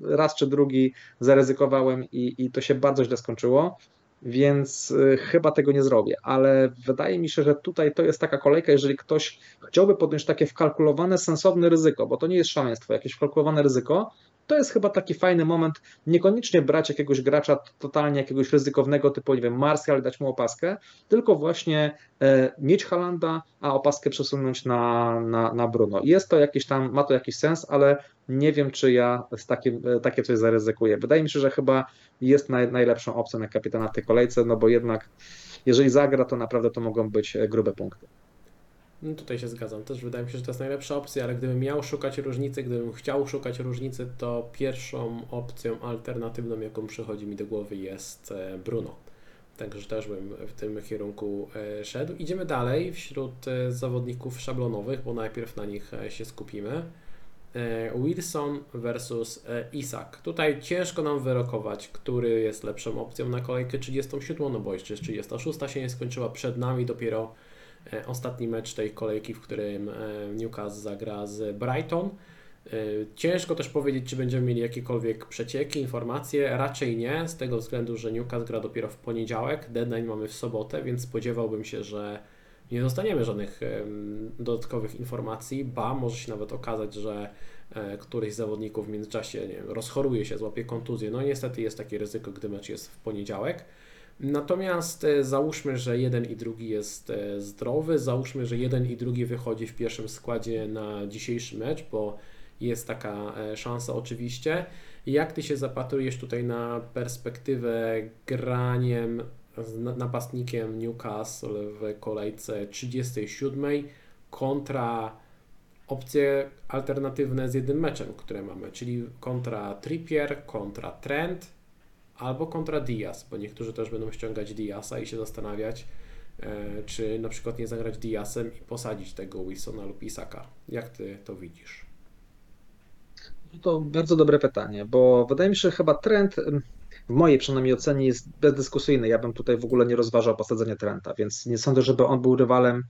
raz czy drugi zaryzykowałem i, i to się bardzo źle skończyło więc y, chyba tego nie zrobię, ale wydaje mi się, że tutaj to jest taka kolejka, jeżeli ktoś chciałby podjąć takie wkalkulowane, sensowne ryzyko, bo to nie jest szaleństwo, jakieś wkalkulowane ryzyko, to jest chyba taki fajny moment, niekoniecznie brać jakiegoś gracza totalnie jakiegoś ryzykownego typu, nie wiem, Martial, dać mu opaskę, tylko właśnie e, mieć Halanda, a opaskę przesunąć na, na, na Bruno. Jest to jakiś tam, ma to jakiś sens, ale nie wiem, czy ja z takim, e, takie coś zaryzykuję. Wydaje mi się, że chyba jest naj, najlepszą opcją na kapitana w tej kolejce, no bo jednak jeżeli zagra, to naprawdę to mogą być e, grube punkty. No tutaj się zgadzam. Też wydaje mi się, że to jest najlepsza opcja, ale gdybym miał szukać różnicy, gdybym chciał szukać różnicy, to pierwszą opcją alternatywną, jaką przychodzi mi do głowy jest e, Bruno. Także też bym w tym kierunku e, szedł. Idziemy dalej wśród e, zawodników szablonowych, bo najpierw na nich się skupimy. Wilson versus Isak. Tutaj ciężko nam wyrokować, który jest lepszą opcją na kolejkę 37, no bo jeszcze 36 się nie skończyła. Przed nami dopiero ostatni mecz tej kolejki, w którym Newcastle zagra z Brighton. Y, ciężko też powiedzieć, czy będziemy mieli jakiekolwiek przecieki, informacje. Raczej nie, z tego względu, że Newcastle gra dopiero w poniedziałek, deadline mamy w sobotę, więc spodziewałbym się, że nie dostaniemy żadnych dodatkowych informacji, ba, może się nawet okazać, że e, któryś z zawodników w międzyczasie nie wiem, rozchoruje się, złapie kontuzję. No niestety jest takie ryzyko, gdy mecz jest w poniedziałek. Natomiast e, załóżmy, że jeden i drugi jest e, zdrowy, załóżmy, że jeden i drugi wychodzi w pierwszym składzie na dzisiejszy mecz, bo jest taka e, szansa oczywiście. Jak Ty się zapatrujesz tutaj na perspektywę graniem z napastnikiem Newcastle w kolejce 37 kontra opcje alternatywne z jednym meczem, które mamy, czyli kontra Trippier, kontra Trent albo kontra Diaz, bo niektórzy też będą ściągać Diaza i się zastanawiać, e, czy na przykład nie zagrać Diazem i posadzić tego Wilsona lub Isaka. Jak Ty to widzisz? To bardzo dobre pytanie, bo wydaje mi się, że chyba trend w mojej przynajmniej ocenie jest bezdyskusyjny. Ja bym tutaj w ogóle nie rozważał posadzenia Trenta, więc nie sądzę, żeby on był rywalem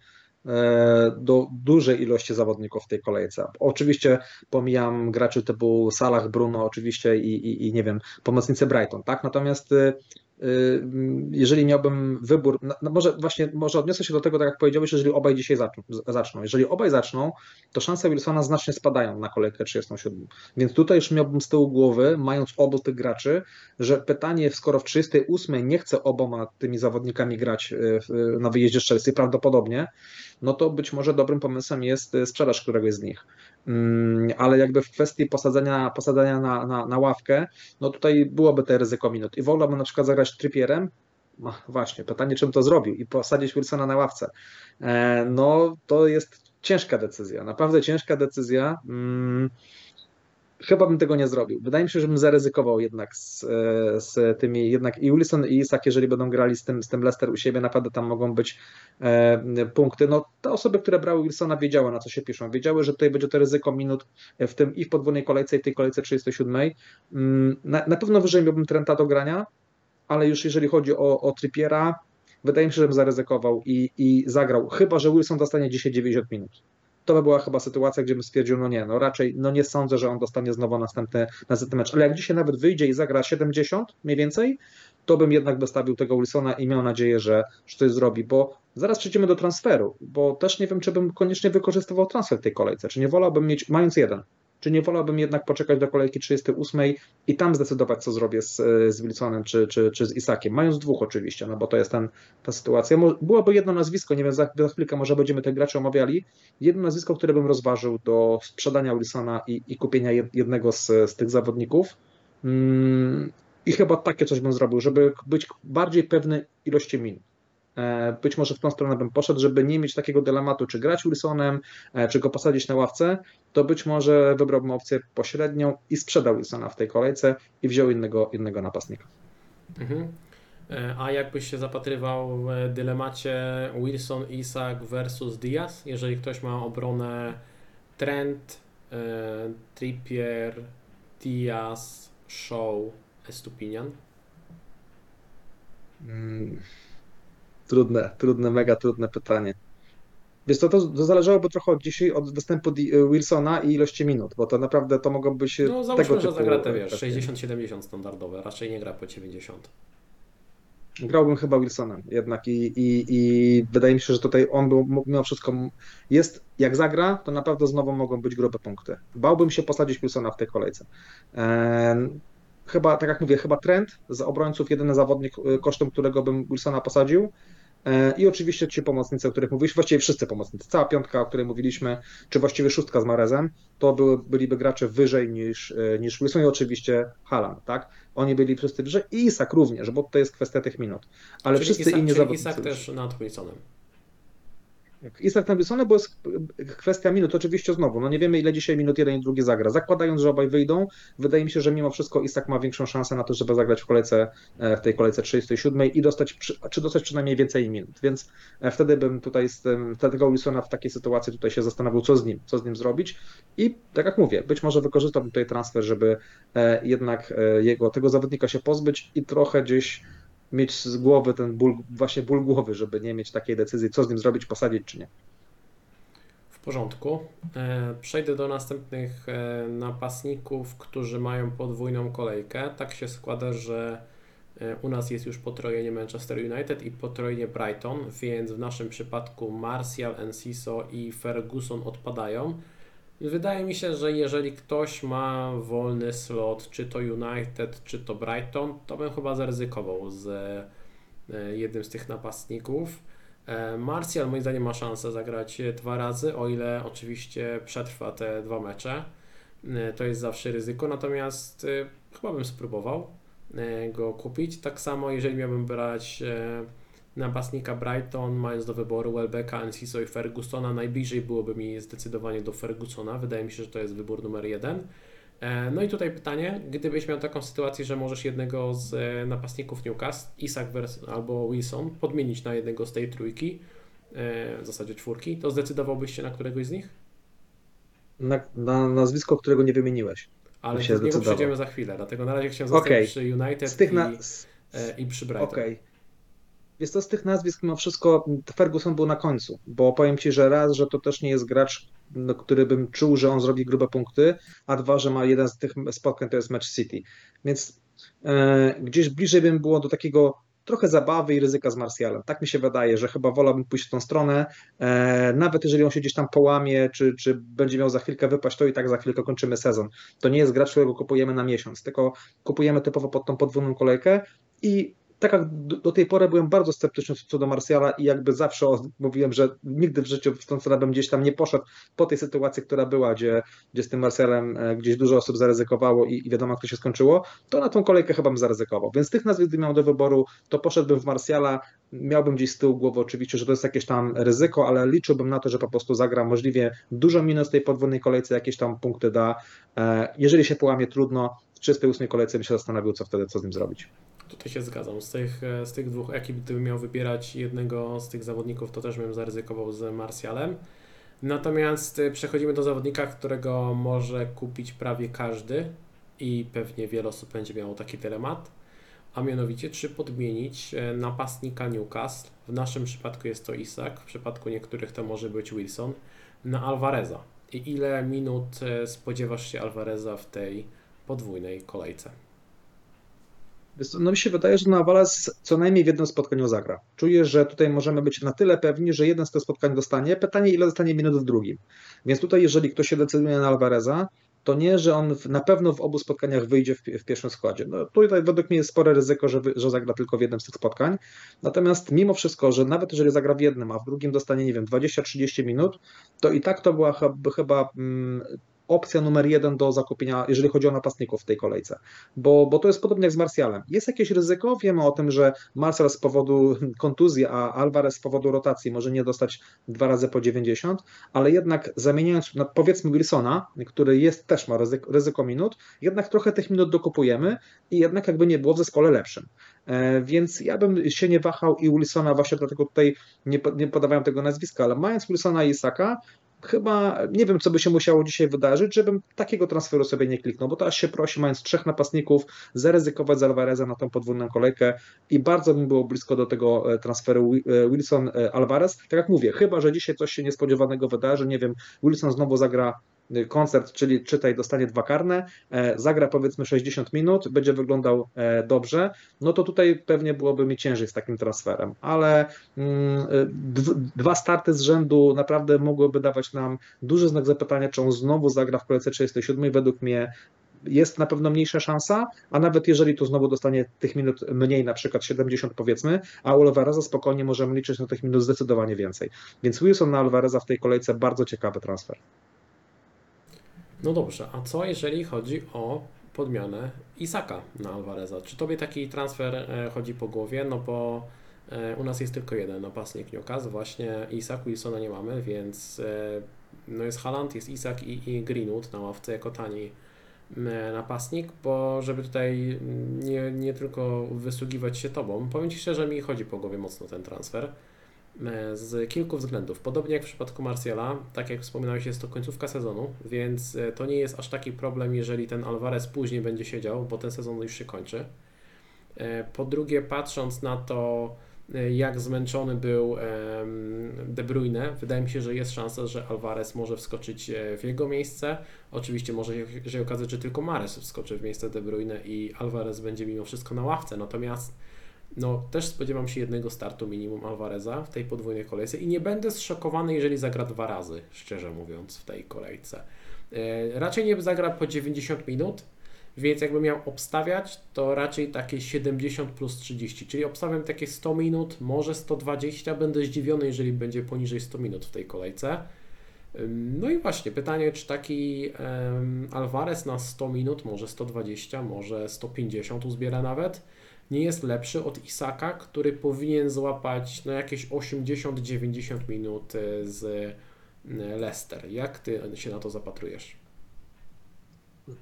do dużej ilości zawodników w tej kolejce. Oczywiście pomijam graczy typu Salah, Bruno oczywiście i, i, i nie wiem, pomocnicy Brighton, tak? Natomiast e, jeżeli miałbym wybór, no, może właśnie, może odniosę się do tego, tak jak powiedziałeś, jeżeli obaj dzisiaj zaczną. Jeżeli obaj zaczną, to szanse Wilsona znacznie spadają na kolejkę 37. Więc tutaj już miałbym z tyłu głowy, mając obu tych graczy, że pytanie, skoro w 38 nie chce oboma tymi zawodnikami grać y, na wyjeździe z Chelsea, prawdopodobnie, no to być może dobrym pomysłem jest y, sprzedaż któregoś z nich. Mm, ale jakby w kwestii posadzenia, posadzenia na, na, na ławkę, no tutaj byłoby to ryzyko minut. I wolałbym na przykład zagrać trypierem, no właśnie, pytanie czym to zrobił i posadzić Wilsona na ławce. E, no to jest ciężka decyzja, naprawdę ciężka decyzja. Chyba bym tego nie zrobił. Wydaje mi się, że bym zaryzykował jednak z, e, z tymi, jednak i Wilson i Isak, jeżeli będą grali z tym, z tym Leicester u siebie, naprawdę tam mogą być e, punkty. No, te osoby, które brały Wilsona wiedziały na co się piszą, wiedziały, że tutaj będzie to ryzyko minut w tym i w podwójnej kolejce i tej kolejce 37. Mm, na, na pewno wyżej miałbym Trenta do grania, ale już jeżeli chodzi o, o Trippiera, wydaje mi się, że bym zaryzykował i, i zagrał, chyba, że Wilson dostanie dzisiaj 90 minut to by była chyba sytuacja, gdzie bym stwierdził, no nie, no raczej no nie sądzę, że on dostanie znowu następny, następny mecz. Ale jak dzisiaj nawet wyjdzie i zagra 70 mniej więcej, to bym jednak dostawił tego Wilsona i miał nadzieję, że, że coś zrobi, bo zaraz przejdziemy do transferu, bo też nie wiem, czy bym koniecznie wykorzystywał transfer w tej kolejce, czy nie wolałbym mieć, mając jeden, czy nie wolałbym jednak poczekać do kolejki 38 i tam zdecydować, co zrobię z, z Wilsonem czy, czy, czy z Isakiem? Mając dwóch oczywiście, no bo to jest ten, ta sytuacja. Byłoby jedno nazwisko, nie wiem, za, za chwilkę może będziemy te gracze omawiali, jedno nazwisko, które bym rozważył do sprzedania Wilsona i, i kupienia jednego z, z tych zawodników. Mm, I chyba takie coś bym zrobił, żeby być bardziej pewny ilości minut. E, być może w tą stronę bym poszedł, żeby nie mieć takiego dylematu, czy grać Wilsonem, e, czy go posadzić na ławce, to być może wybrałbym opcję pośrednią i sprzedał Wilsona w tej kolejce i wziął innego, innego napastnika. Mhm. E, a jakbyś się zapatrywał w dylemacie Wilson, Isak versus Diaz, jeżeli ktoś ma obronę Trent, Trippier, Diaz, Shaw, Estupinian? Hmm. Trudne, trudne, mega trudne pytanie. Wiesz to, to zależałoby trochę od dzisiaj, od dostępu Wilsona i ilości minut, bo to naprawdę to mogą być No załóżmy, tego że zagra te, wiesz, 60-70 standardowe, raczej nie gra po 90. Grałbym chyba Wilsonem jednak i, i, i wydaje mi się, że tutaj on był mimo wszystko jest, jak zagra, to naprawdę znowu mogą być grube punkty. Bałbym się posadzić Wilsona w tej kolejce. Ehm, chyba, tak jak mówię, chyba trend z obrońców, jedyny zawodnik, y, kosztem którego bym Wilsona posadził. E, I oczywiście ci pomocnicy, o których mówiliśmy, właściwie wszyscy pomocnicy, cała piątka, o której mówiliśmy, czy właściwie szóstka z Marezem, to były, byliby gracze wyżej niż, e, niż Wilson i oczywiście Haaland, tak? Oni byli wszyscy wyżej i Isak również, bo to jest kwestia tych minut. Ale czyli wszyscy Isak, inni zawodnicy. Isak też nad Wilsonem. Isak na Wilsona, bo jest kwestia minut. Oczywiście znowu, no nie wiemy ile dzisiaj minut jeden i drugi zagra. Zakładając, że obaj wyjdą, wydaje mi się, że mimo wszystko Isak ma większą szansę na to, żeby zagrać w kolejce, e, w tej kolejce 37 i dostać, czy dostać przynajmniej więcej minut. Więc e, wtedy bym tutaj z tym, tego Wilsona w takiej sytuacji tutaj się zastanawiał, co z nim, co z nim zrobić. I tak jak mówię, być może wykorzystałbym tutaj transfer, żeby e, jednak jego, tego zawodnika się pozbyć i trochę gdzieś mieć z głowy ten ból, właśnie ból głowy, żeby nie mieć takiej decyzji, co z nim zrobić, posadzić czy nie. W porządku. E, przejdę do następnych e, napastników, którzy mają podwójną kolejkę. Tak się składa, że e, u nas jest już potrojenie Manchester United i potrojenie Brighton, więc w naszym przypadku Martial, Enciso i Ferguson odpadają. Wydaje mi się, że jeżeli ktoś ma wolny slot, czy to United, czy to Brighton, to bym chyba zaryzykował z e, jednym z tych napastników. E, Martial moim zdaniem ma szansę zagrać dwa razy, o ile oczywiście przetrwa te dwa mecze. E, to jest zawsze ryzyko, natomiast chyba bym spróbował go kupić. Tak samo jeżeli miałbym brać napastnika Brighton, mając do wyboru Welbecka, Enciso i Fergusona, najbliżej byłoby mi zdecydowanie do Fergusona. Wydaje mi się, że to jest wybór numer jeden. E, no i tutaj pytanie, gdybyś miał taką sytuację, że możesz jednego z e, napastników Newcastle, Isak albo Wilson, podmienić na jednego z tej trójki, e, w zasadzie czwórki, to zdecydowałbyś się na któregoś z nich? Na, na nazwisko, którego nie wymieniłeś. Ale się do niego przejdziemy za chwilę, dlatego na razie chciałem zostać okay. przy United z tych na... i, i przy Brighton. Okay. Jest to z tych nazwisk mimo wszystko Ferguson był na końcu, bo powiem Ci, że raz, że to też nie jest gracz, no, który bym czuł, że on zrobi grube punkty, a dwa, że ma jeden z tych spotkań to jest Match City. Więc e, gdzieś bliżej bym było do takiego trochę zabawy i ryzyka z Marsjalem. Tak mi się wydaje, że chyba wolałbym pójść w tą stronę. E, nawet jeżeli on się gdzieś tam połamie, czy, czy będzie miał za chwilkę wypaść, to i tak za chwilkę kończymy sezon. To nie jest gracz, którego kupujemy na miesiąc, tylko kupujemy typowo pod tą podwójną kolejkę i tak jak do, tej pory byłem bardzo sceptyczny co do Marsjala i jakby zawsze mówiłem, że nigdy w życiu w tą stronę bym gdzieś tam nie poszedł po tej sytuacji, która była, gdzie, gdzie z tym Marsjalem e, gdzieś dużo osób zaryzykowało i, i wiadomo, jak to się skończyło, to na tą kolejkę chyba bym zaryzykował. Więc tych nazwisk, gdy miał do wyboru, to poszedłbym w Marsjala, miałbym gdzieś z tyłu głowy oczywiście, że to jest jakieś tam ryzyko, ale liczyłbym na to, że po prostu zagra możliwie dużo minus tej podwójnej kolejce, jakieś tam punkty da. E, jeżeli się połamie, trudno. W 38 kolejce bym się zastanowił, co wtedy, co z nim zrobić. Tutaj się zgadzam. Z tych, e, z tych dwóch ekip, gdybym miał wybierać jednego z tych zawodników, to też bym zaryzykował z Marsjalem. Natomiast e, przechodzimy do zawodnika, którego może kupić prawie każdy i pewnie wiele osób będzie miało taki dylemat, a mianowicie czy podmienić e, napastnika Newcastle, w naszym przypadku jest to Isak, w przypadku niektórych to może być Wilson, na Alvareza. I ile minut spodziewasz się Alvareza w tej podwójnej kolejce? No mi się wydaje, że Nawales co najmniej w jednym spotkaniu zagra. Czuję, że tutaj możemy być na tyle pewni, że jeden z tych spotkań dostanie. Pytanie, ile dostanie minut w drugim. Więc tutaj, jeżeli ktoś się decyduje na Alvareza, to nie, że on na pewno w obu spotkaniach wyjdzie w, w pierwszym składzie. No, tutaj według mnie jest spore ryzyko, że, że zagra tylko w jednym z tych spotkań. Natomiast mimo wszystko, że nawet jeżeli zagra w jednym, a w drugim dostanie, nie wiem, 20-30 minut, to i tak to była chyba, chyba mm, opcja numer jeden do zakupienia, jeżeli chodzi o napastników w tej kolejce. Bo, bo to jest podobnie jak z Marsjalem. Jest jakieś ryzyko, wiemy o tym, że Marcel z powodu kontuzji, a Alvarez z powodu rotacji może nie dostać dwa razy po 90, ale jednak zamieniając, no powiedzmy Wilsona, który jest, też ma ryzyko, ryzyko minut, jednak trochę tych minut dokupujemy i jednak jakby nie było w zespole lepszym. E, więc ja bym się nie wahał i Wilsona, właśnie dlatego tutaj nie, nie podawałem tego nazwiska, ale mając Wilsona i Isaka, chyba nie wiem, co by się musiało dzisiaj wydarzyć, żebym takiego transferu sobie nie kliknął, bo to aż się prosi, mając trzech napastników, zaryzykować z Alvareza na tą podwójną kolejkę i bardzo bym było blisko do tego e, transferu e, Wilson-Alvarez. Tak jak mówię, chyba, że dzisiaj coś się niespodziewanego wydarzy, nie wiem, Wilson znowu zagra koncert, czyli czytaj, dostanie dwa karne, e, zagra powiedzmy 60 minut, będzie wyglądał e, dobrze, no to tutaj pewnie byłoby mi ciężej z takim transferem, ale mm, e, dwa starty z rzędu naprawdę mogłyby dawać nam duży znak zapytania, czy on znowu zagra w kolejce 37, według mnie jest na pewno mniejsza szansa, a nawet jeżeli tu znowu dostanie tych minut mniej, na przykład 70 powiedzmy, a u Alvareza spokojnie możemy liczyć na tych minut zdecydowanie więcej. Więc Wilson na Alvareza w tej kolejce bardzo ciekawy transfer. No dobrze, a co jeżeli chodzi o podmianę Isaka na Alvareza? Czy Tobie taki transfer e, chodzi po głowie? No bo E, u nas jest tylko jeden napastnik Newcastle, właśnie Isak Wilsona nie mamy, więc e, no jest Haaland, jest Isak i, i Greenwood na ławce jako tani napastnik, bo żeby tutaj nie, nie tylko wysługiwać się Tobą, powiem Ci szczerze, mi chodzi po głowie mocno ten transfer z kilku względów. Podobnie jak w przypadku Marciala, tak jak wspominałeś, jest to końcówka sezonu, więc to nie jest aż taki problem, jeżeli ten Alvarez później będzie siedział, bo ten sezon już się kończy. Po drugie, patrząc na to, jak zmęczony był De Bruyne. Wydaje mi się, że jest szansa, że Alvarez może wskoczyć e, w jego miejsce. Oczywiście może się okazać, że tylko Mares wskoczy w miejsce De Bruyne i Alvarez będzie mimo wszystko na ławce. Natomiast no, też spodziewam się jednego startu minimum Alvareza w tej podwójnej kolejce i nie będę zszokowany, jeżeli zagra dwa razy, szczerze mówiąc, w tej kolejce. E, raczej nie zagra po 90 minut, więc jakbym miał obstawiać, to raczej takie 70 plus 30, czyli obstawiam takie 100 minut, może 120. Będę zdziwiony, jeżeli będzie poniżej 100 minut w tej kolejce. No i właśnie pytanie, czy taki um, Alvarez na 100 minut, może 120, może 150 uzbiera nawet, nie jest lepszy od Isaka, który powinien złapać no, jakieś 80-90 minut e, z e, Leicester. Jak ty się na to zapatrujesz?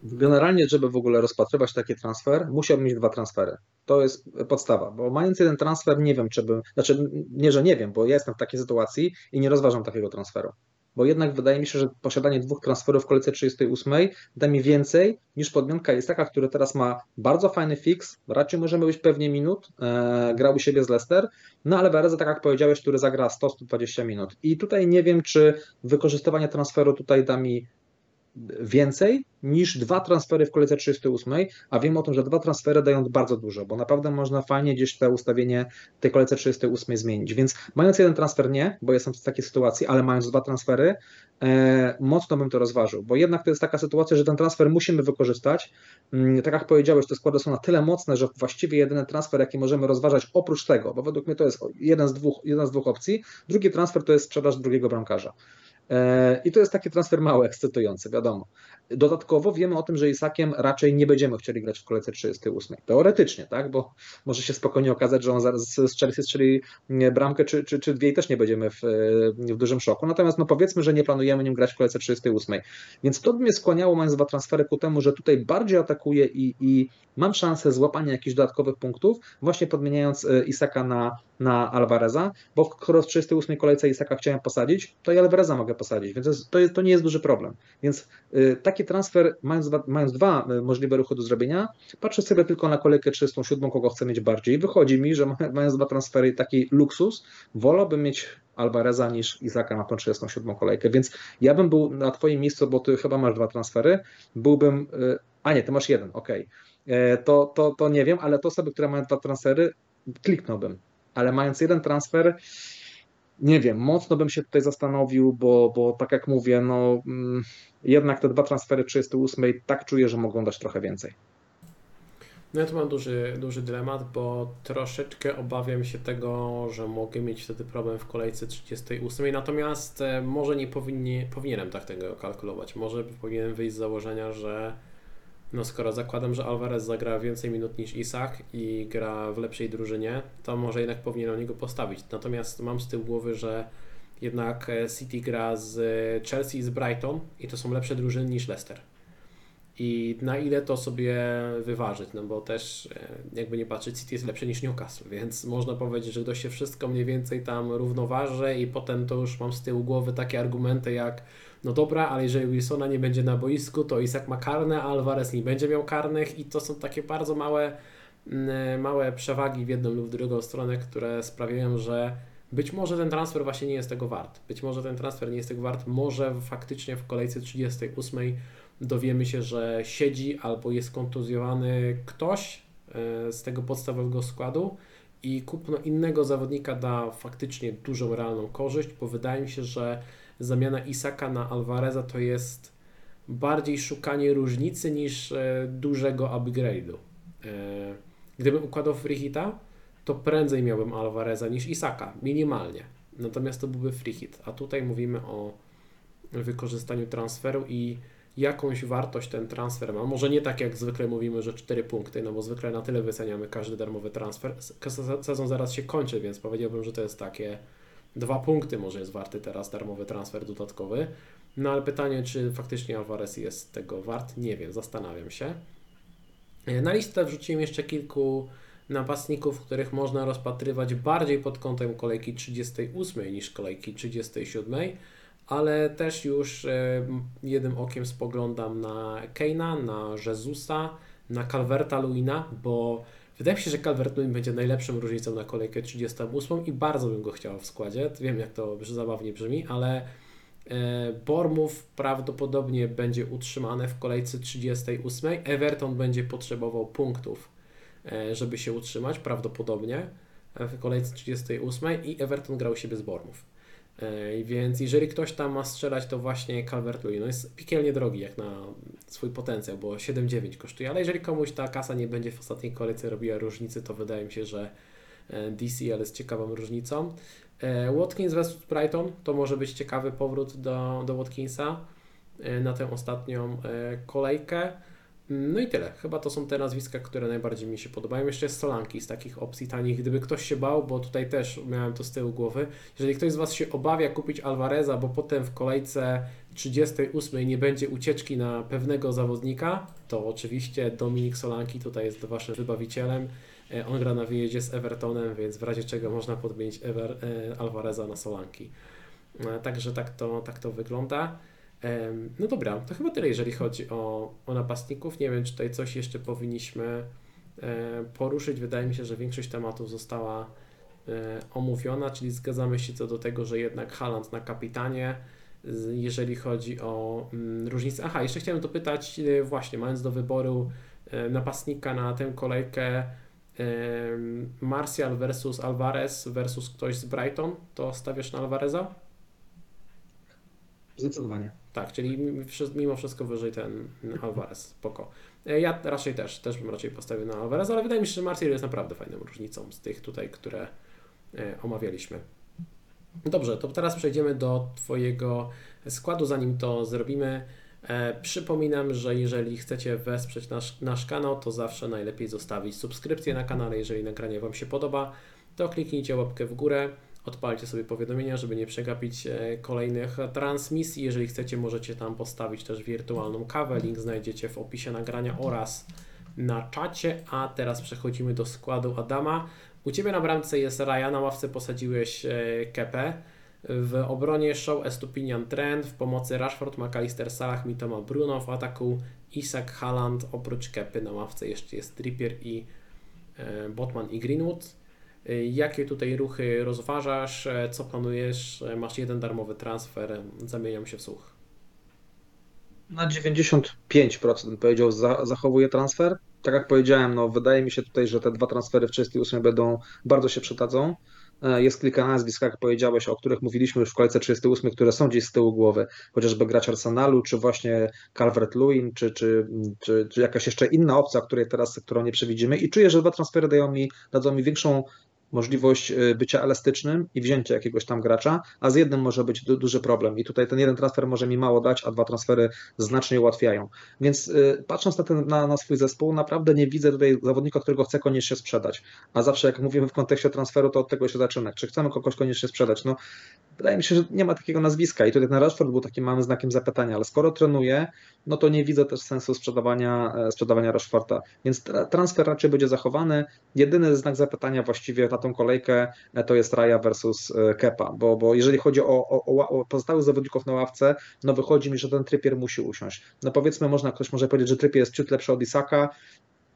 Generalnie, żeby w ogóle rozpatrywać taki transfer, musiałbym mieć dwa transfery. To jest podstawa, bo mając jeden transfer, nie wiem, czy bym, znaczy nie, że nie wiem, bo ja jestem w takiej sytuacji i nie rozważam takiego transferu. Bo jednak wydaje mi się, że posiadanie dwóch transferów w kolejce 38 da mi więcej niż podmianka jest taka, który teraz ma bardzo fajny fix, raczej możemy być pewnie minut, e, grał u siebie z Leicester, no ale Bereza, tak jak powiedziałeś, który zagra 100-120 minut. I tutaj nie wiem, czy wykorzystywanie transferu tutaj da mi więcej niż dwa transfery w kolejce 38, a wiem o tym, że dwa transfery dają bardzo dużo, bo naprawdę można fajnie gdzieś to ustawienie tej kolejce 38 zmienić. Więc mając jeden transfer nie, bo jestem w takiej sytuacji, ale mając dwa transfery, e, mocno bym to rozważył, bo jednak to jest taka sytuacja, że ten transfer musimy wykorzystać. Mm, tak jak powiedziałeś, te składy są na tyle mocne, że właściwie jedyny transfer, jaki możemy rozważać oprócz tego, bo według mnie to jest jeden z dwóch, jedna z dwóch opcji, drugi transfer to jest sprzedaż drugiego bramkarza. E, I to jest taki transfer mały, ekscytujący, wiadomo. Dodatkowo wiemy o tym, że Isakiem raczej nie będziemy chcieli grać w kolejce 38. Teoretycznie, tak? Bo może się spokojnie okazać, że on zaraz z Chelsea strzeli bramkę czy, czy, czy dwie i też nie będziemy w, w dużym szoku. Natomiast no powiedzmy, że nie planujemy nim grać w kolejce 38. Więc to by mnie skłaniało, mając dwa transfery ku temu, że tutaj bardziej atakuję i, i mam szansę złapania jakichś dodatkowych punktów, właśnie podmieniając e, Isaka na, na Alvareza, bo skoro w 38 kolejce Isaka chciałem posadzić, to i Alvareza mogę posadzić, więc to, jest, to, nie jest duży problem. Więc y, taki transfer, mając dwa, mając dwa y, możliwe ruchy do zrobienia, patrzę sobie tylko na kolejkę 37, kogo chcę mieć bardziej. Wychodzi mi, że mając dwa transfery, taki luksus, wolałbym mieć Alvareza niż Izaka na tą 37 kolejkę, więc ja bym był na Twoim miejscu, bo Ty chyba masz dwa transfery, byłbym, y, a nie, Ty masz jeden, ok. To, to, to nie wiem, ale to osoby, które mają dwa transfery, kliknąłbym. Ale mając jeden transfer, nie wiem, mocno bym się tutaj zastanowił, bo, bo tak jak mówię, no mm, jednak te dwa transfery 38 tak czuję, że mogą dać trochę więcej. No ja tu mam duży, duży dylemat, bo troszeczkę obawiam się tego, że mogę mieć wtedy problem w kolejce 38, natomiast e, może nie powinni, powinienem tak tego kalkulować. Może powinienem wyjść z założenia, że no skoro zakładam, że Alvarez zagra więcej minut niż Isak i gra w lepszej drużynie, to może jednak powinien o niego postawić. Natomiast mam z tyłu głowy, że jednak e, City gra z Chelsea i z Brighton i to są lepsze drużyny niż Leicester. I na ile to sobie wyważyć, no bo też e, jakby nie patrzeć, City jest lepsze niż Newcastle, więc można powiedzieć, że ktoś się wszystko mniej więcej tam równoważy i potem to już mam z tyłu głowy takie argumenty jak no dobra, ale jeżeli Wilsona nie będzie na boisku, to Isak ma karne, a Alvarez nie będzie miał karnych i to są takie bardzo małe, mm, małe przewagi w jedną lub w drugą stronę, które sprawiają, że być może ten transfer właśnie nie jest tego wart. Być może ten transfer nie jest tego wart. Może faktycznie w kolejce 38 dowiemy się, że siedzi albo jest kontuzjowany ktoś e, z tego podstawowego składu i kupno innego zawodnika da faktycznie dużą realną korzyść, bo wydaje mi się, że zamiana Isaka na Alvareza to jest bardziej szukanie różnicy niż e, dużego upgrade'u. E, gdybym układał freehita, to prędzej miałbym Alvareza niż Isaka, minimalnie. Natomiast to byłby freehit, a tutaj mówimy o wykorzystaniu transferu i jakąś wartość ten transfer ma. Może nie tak jak zwykle mówimy, że 4 punkty, no bo zwykle na tyle wyceniamy każdy darmowy transfer. Sezon zaraz się kończy, więc powiedziałbym, że to jest takie dwa punkty może jest warty teraz darmowy transfer dodatkowy. No ale pytanie, czy faktycznie Alvarez jest tego wart? Nie wiem, zastanawiam się. Na listę wrzuciłem jeszcze kilku napastników, których można rozpatrywać bardziej pod kątem kolejki 38 niż kolejki 37, ale też już e, jednym okiem spoglądam na Keina, na Jezusa, na Calverta Luina, bo wydaje mi się, że Calvert Lewin będzie najlepszą różnicą na kolejkę 38 i bardzo bym go chciał w składzie. Wiem, jak to zabawnie brzmi, ale e, Bormów prawdopodobnie będzie utrzymane w kolejce 38. Everton będzie potrzebował punktów E, żeby się utrzymać, prawdopodobnie w kolejce 38 i Everton grał siebie z Bormów. E, więc jeżeli ktoś tam ma strzelać, to właśnie Calvert-Lewin no jest piekielnie drogi jak na swój potencjał, bo 7,9 kosztuje, ale jeżeli komuś ta kasa nie będzie w ostatniej kolejce robiła różnicy, to wydaje mi się, że DCL jest ciekawą różnicą. Watkins vs Brighton to może być ciekawy powrót do, do Watkinsa na tę ostatnią kolejkę. No i tyle. Chyba to są te nazwiska, które najbardziej mi się podobają. Jeszcze jest Solanki z takich opcji tanich. Gdyby ktoś się bał, bo tutaj też miałem to z tyłu głowy, jeżeli ktoś z Was się obawia kupić Alvareza, bo potem w kolejce 38 nie będzie ucieczki na pewnego zawodnika, to oczywiście Dominik Solanki tutaj jest Waszym wybawicielem. E, on gra na wyjeździe z Evertonem, więc w razie czego można podmienić Ever, e, Alvareza na Solanki. E, także tak to, tak to wygląda. No dobra, to chyba tyle, jeżeli chodzi o, o napastników. Nie wiem, czy tutaj coś jeszcze powinniśmy e, poruszyć. Wydaje mi się, że większość tematów została e, omówiona, czyli zgadzamy się co do tego, że jednak Haland na kapitanie, jeżeli chodzi o mm, różnicę. Aha, jeszcze chciałem dopytać, e, właśnie mając do wyboru napastnika na tę kolejkę Martial versus Alvarez versus ktoś z Brighton, to stawiasz na Alvareza? Zdecydowanie. Tak, czyli mimo wszystko wyżej ten Alvarez, spoko. E, ja raczej też, też bym raczej postawił na Alvarez, ale wydaje mi się, że Martial jest naprawdę fajną różnicą z tych tutaj, które e, omawialiśmy. Dobrze, to teraz przejdziemy do Twojego składu. Zanim to zrobimy, e, przypominam, że jeżeli chcecie wesprzeć nasz, nasz kanał, to zawsze najlepiej zostawić subskrypcję na kanale. Jeżeli nagranie Wam się podoba, to kliknijcie łapkę w górę odpalcie sobie powiadomienia, żeby nie przegapić e, kolejnych transmisji. Jeżeli chcecie, możecie tam postawić też wirtualną kawę. Link znajdziecie w opisie nagrania oraz na czacie. A teraz przechodzimy do składu Adama. U Ciebie na bramce jest Ryan, na ławce posadziłeś e, Kepę. W obronie Show Estupinian Trend, w pomocy Rashford, McAllister, Salah, Mitoma, Bruno, w ataku Isak, Haaland, oprócz Kepy na ławce jeszcze jest Trippier i e, Botman i Greenwood. Jakie tutaj ruchy rozważasz? Co planujesz? Masz jeden darmowy transfer, zamieniam się w słuch. Na 95% powiedział, zachowuję transfer. Tak jak powiedziałem, no wydaje mi się tutaj, że te dwa transfery w 38 będą bardzo się przydadzą. E, jest kilka nazwisk, jak powiedziałeś, o których mówiliśmy już w kolejce 38, które są gdzieś z tyłu głowy, chociażby gracz Arsenalu, czy właśnie Calvert-Lewin, czy, czy, czy, czy jakaś jeszcze inna opcja, której teraz, którą nie przewidzimy i czuję, że dwa transfery dają mi, dadzą mi większą możliwość e, bycia elastycznym i wzięcia jakiegoś tam gracza, a z jednym może być du duży problem. I tutaj ten jeden transfer może mi mało dać, a dwa transfery znacznie ułatwiają. Więc y, patrząc na, ten, na, na, swój zespół, naprawdę nie widzę tutaj zawodnika, którego chcę koniecznie sprzedać. A zawsze jak mówimy w kontekście transferu, to od tego się zaczyna. Czy chcemy kogoś koniecznie sprzedać? No, wydaje mi się, że nie ma takiego nazwiska i tutaj ten Rashford był takim małym znakiem zapytania, ale skoro trenuje, no to nie widzę też sensu sprzedawania, e, sprzedawania Rashforda. Więc transfer raczej będzie zachowany. Jedyny znak zapytania właściwie na tą kolejkę e, to jest Raja versus e, Kepa, bo, bo jeżeli chodzi o, o, o pozostałych zawodników na ławce, no wychodzi mi, że ten Trypier musi usiąść. No powiedzmy, można, ktoś może powiedzieć, że Trypier jest ciut lepszy od Isaka,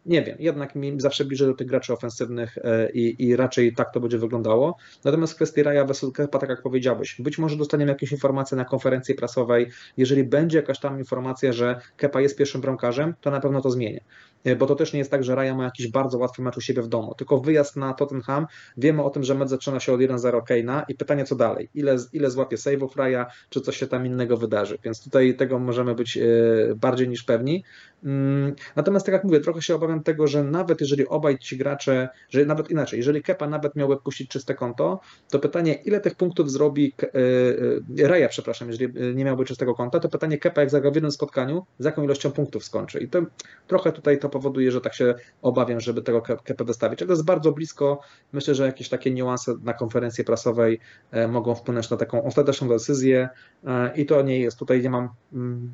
nie wiem, jednak mi zawsze bliżej do tych graczy ofensywnych e, i, i raczej tak to będzie wyglądało. Natomiast w kwestii Raja Kepa, tak jak powiedziałeś, być może dostaniemy jakieś informacje na konferencji prasowej. Jeżeli będzie jakaś tam informacja, że Kepa jest pierwszym bramkarzem, to na pewno to zmieni. E, bo to też nie jest tak, że Raja ma jakiś bardzo łatwy mecz u siebie w domu, tylko wyjazd na Tottenham, wiemy o tym, że mecz zaczyna się od 1-0 Kane'a i pytanie co dalej, ile, ile złapie save'ów Raja, czy coś się tam innego wydarzy, więc tutaj tego możemy być e, bardziej niż pewni. Mm, natomiast tak jak mówię, trochę się obawiam tego, że nawet jeżeli obaj ci gracze, że nawet inaczej, jeżeli Kepa nawet miałby puścić czyste konto, to pytanie, ile tych punktów zrobi Raja, przepraszam, jeżeli nie miałby czystego konta, to pytanie Kepa, jak zagrał w jednym spotkaniu, z jaką ilością punktów skończy. I to trochę tutaj to powoduje, że tak się obawiam, żeby tego Kepę wystawić. Ale to jest bardzo blisko. Myślę, że jakieś takie niuanse na konferencji prasowej e, mogą wpłynąć na taką ostateczną decyzję e, i to nie jest, tutaj nie mam mm,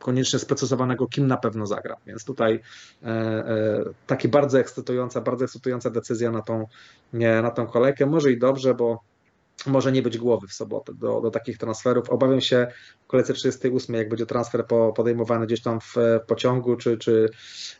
koniecznie sprecyzowanego, kim na pewno zagra. Więc tutaj e, e, taki bardzo ekscytująca, bardzo ekscytująca decyzja na tą, nie, na tą kolejkę. Może i dobrze, bo może nie być głowy w sobotę do, do takich transferów. Obawiam się w kolejce 38, jak będzie transfer po, podejmowany gdzieś tam w, pociągu, czy, czy,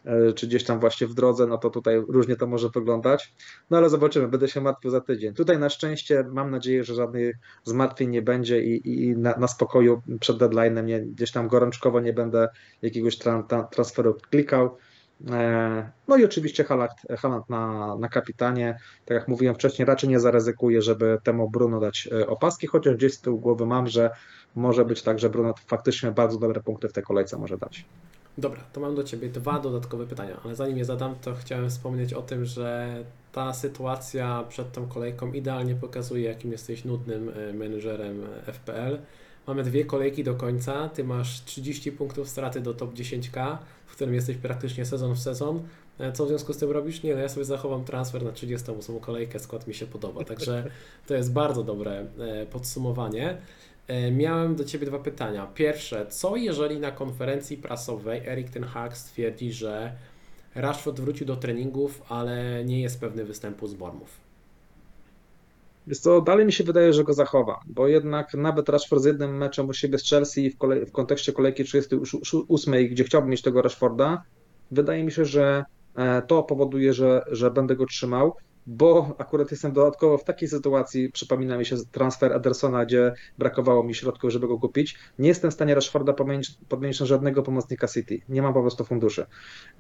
e, czy gdzieś tam właśnie w drodze, no to tutaj różnie to może wyglądać. No ale zobaczymy, będę się martwił za tydzień. Tutaj na szczęście mam nadzieję, że żadnych zmartwień nie będzie i, i na, na spokoju przed deadline'em nie, gdzieś tam gorączkowo nie będę jakiegoś tra, tra, transferu klikał. E, no i oczywiście Haaland, na, na kapitanie. Tak jak mówiłem wcześniej, raczej nie zaryzykuje, żeby temu Bruno dać e, opaski, chociaż gdzieś z tyłu głowy mam, że może być tak, że Bruno faktycznie bardzo dobre punkty w tej kolejce może dać. Dobra, to mam do Ciebie dwa dodatkowe pytania, ale zanim je zadam, to chciałem wspomnieć o tym, że ta sytuacja przed tą kolejką idealnie pokazuje, jakim jesteś nudnym e, menedżerem FPL Mamy dwie kolejki do końca. Ty masz 30 punktów straty do top 10K, w którym jesteś praktycznie sezon w sezon. E, co w związku z tym robisz? Nie, no ja sobie zachowam transfer na 38 kolejkę, skład mi się podoba. Także to jest bardzo dobre e, podsumowanie. E, miałem do Ciebie dwa pytania. Pierwsze, co jeżeli na konferencji prasowej Erik Ten Hag stwierdzi, że Rashford wrócił do treningów, ale nie jest pewny występu z Bormów? Jest to dalej mi się wydaje, że go zachowa, bo jednak nawet Rashford z jednym meczem u siebie z Chelsea w, w kontekście kolejki 38, gdzie chciałbym mieć tego Rashforda, wydaje mi się, że e, to powoduje, że, że będę go trzymał bo akurat jestem dodatkowo w takiej sytuacji, przypomina mi się transfer Edersona, gdzie brakowało mi środków, żeby go kupić. Nie jestem w stanie Rashforda podmienić na żadnego pomocnika City. Nie mam po prostu funduszy.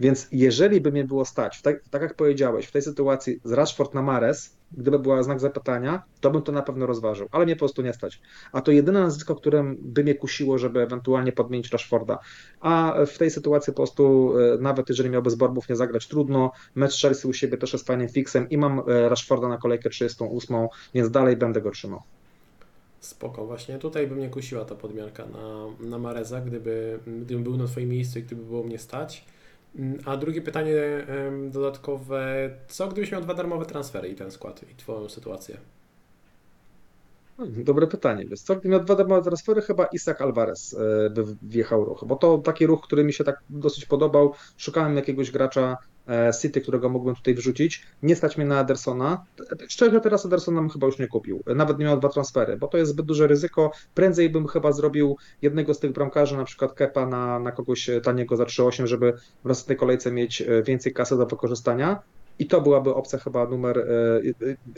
Więc jeżeli by mnie było stać, tak, tak jak powiedziałeś, w tej sytuacji z Rashford na Mares, gdyby była znak zapytania, to bym to na pewno rozważył, ale mnie po prostu nie stać. A to jedyne nazwisko, którym by mnie kusiło, żeby ewentualnie podmienić Rashforda. A w tej sytuacji po prostu, e, nawet jeżeli miałby z Borbów nie zagrać, trudno. Mecz Chelsea u siebie też jest fajnym fixem i mam e, Rashforda na kolejkę 38, więc dalej będę go trzymał. Spoko, właśnie tutaj by mnie kusiła ta podmianka na, na Mareza, gdyby, gdybym był na Twoim miejscu i gdyby było mnie stać. Mm, a drugie pytanie dodatkowe, co gdybyś miał dwa darmowe transfery i ten skład i Twoją sytuację? Hmm, dobre pytanie. Wiesz co, gdybym miał dwa darmowe transfery, chyba Isak Alvarez e, by wjechał ruch, bo to taki ruch, który mi się tak dosyć podobał. Szukałem jakiegoś gracza E, City, którego mógłbym tutaj wrzucić. Nie stać mnie na Edersona. Szczerze teraz Edersona bym chyba już nie kupił. Nawet nie miał dwa transfery, bo to jest zbyt duże ryzyko. Prędzej bym chyba zrobił jednego z tych bramkarzy, na przykład Kepa na, na kogoś taniego za 3,8, żeby w następnej kolejce mieć e, więcej kasy do wykorzystania. I to byłaby opcja chyba numer e,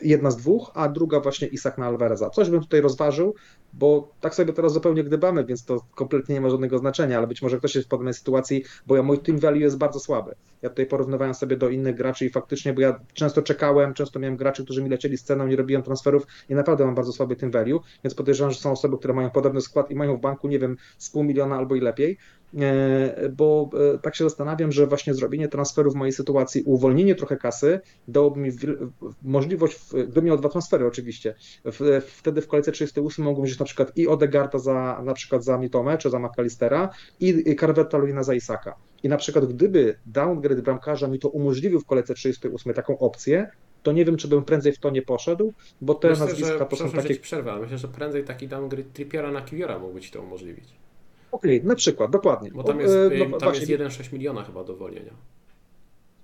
jedna z dwóch, a druga właśnie Isak na Alvareza. Coś bym tutaj rozważył, bo tak sobie teraz zupełnie gdybamy, więc to kompletnie nie ma żadnego znaczenia, ale być może ktoś jest w podobnej sytuacji, bo ja mój team value jest bardzo słaby. Ja tutaj porównywałem sobie do innych graczy i faktycznie, bo ja często czekałem, często miałem graczy, którzy mi lecieli z ceną, nie robiłem transferów i naprawdę mam bardzo słaby team value, więc podejrzewam, że są osoby, które mają podobny skład i mają w banku, nie wiem, z pół miliona albo i lepiej, e, bo e, tak się zastanawiam, że właśnie zrobienie transferu w mojej sytuacji, uwolnienie trochę kasy dałoby mi możliwość, gdybym miał dwa transfery oczywiście, wtedy w kolejce 38 mogłem wziąć na przykład i Odegarda za na przykład za Mitomę czy za McAllistera i Carvetta Lewina za Isaka. I na przykład gdyby downgrade bramkarza mi to umożliwił w kolejce 38 taką opcję, to nie wiem, czy bym prędzej w to nie poszedł, bo te myślę, nazwiska że, to są takie... przerwę, myślę, że prędzej taki downgrade Trippiera na Kiwiora mógłby Ci to umożliwić. Okej, okay, na przykład, dokładnie. Bo tam jest, e, no, tam jest 1,6 miliona chyba do uwolnienia.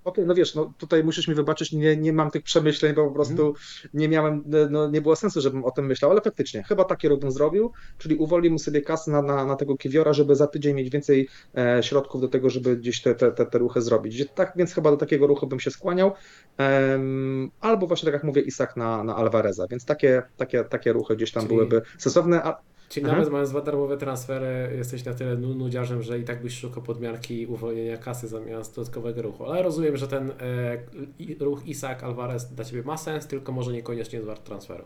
Okej, no wiesz, no tutaj musisz mi wybaczyć, nie, nie mam tych przemyśleń, bo po prostu mm. nie miałem, no nie było sensu, żebym o tym myślał, ale faktycznie, chyba takie ruch bym zrobił, czyli uwolnił sobie kasę na, na, na tego kiwiora, żeby za tydzień mieć więcej e, środków do tego, żeby gdzieś te, te, te, te ruchy zrobić. Tak więc chyba do takiego ruchu bym się skłaniał, ehm, albo właśnie tak jak mówię, Isak na, na Alvareza, więc takie, takie, takie ruchy gdzieś tam czyli... byłyby sensowne, a, Czyli Aha. nawet mając dwa darmowe transfery, jesteś na tyle nu- nudziarzem, że i tak byś szukał podmianki uwolnienia kasy zamiast dodatkowego ruchu. Ale rozumiem, że ten e, ruch Isaac Alvarez dla Ciebie ma sens, tylko może niekoniecznie jest wart transferu.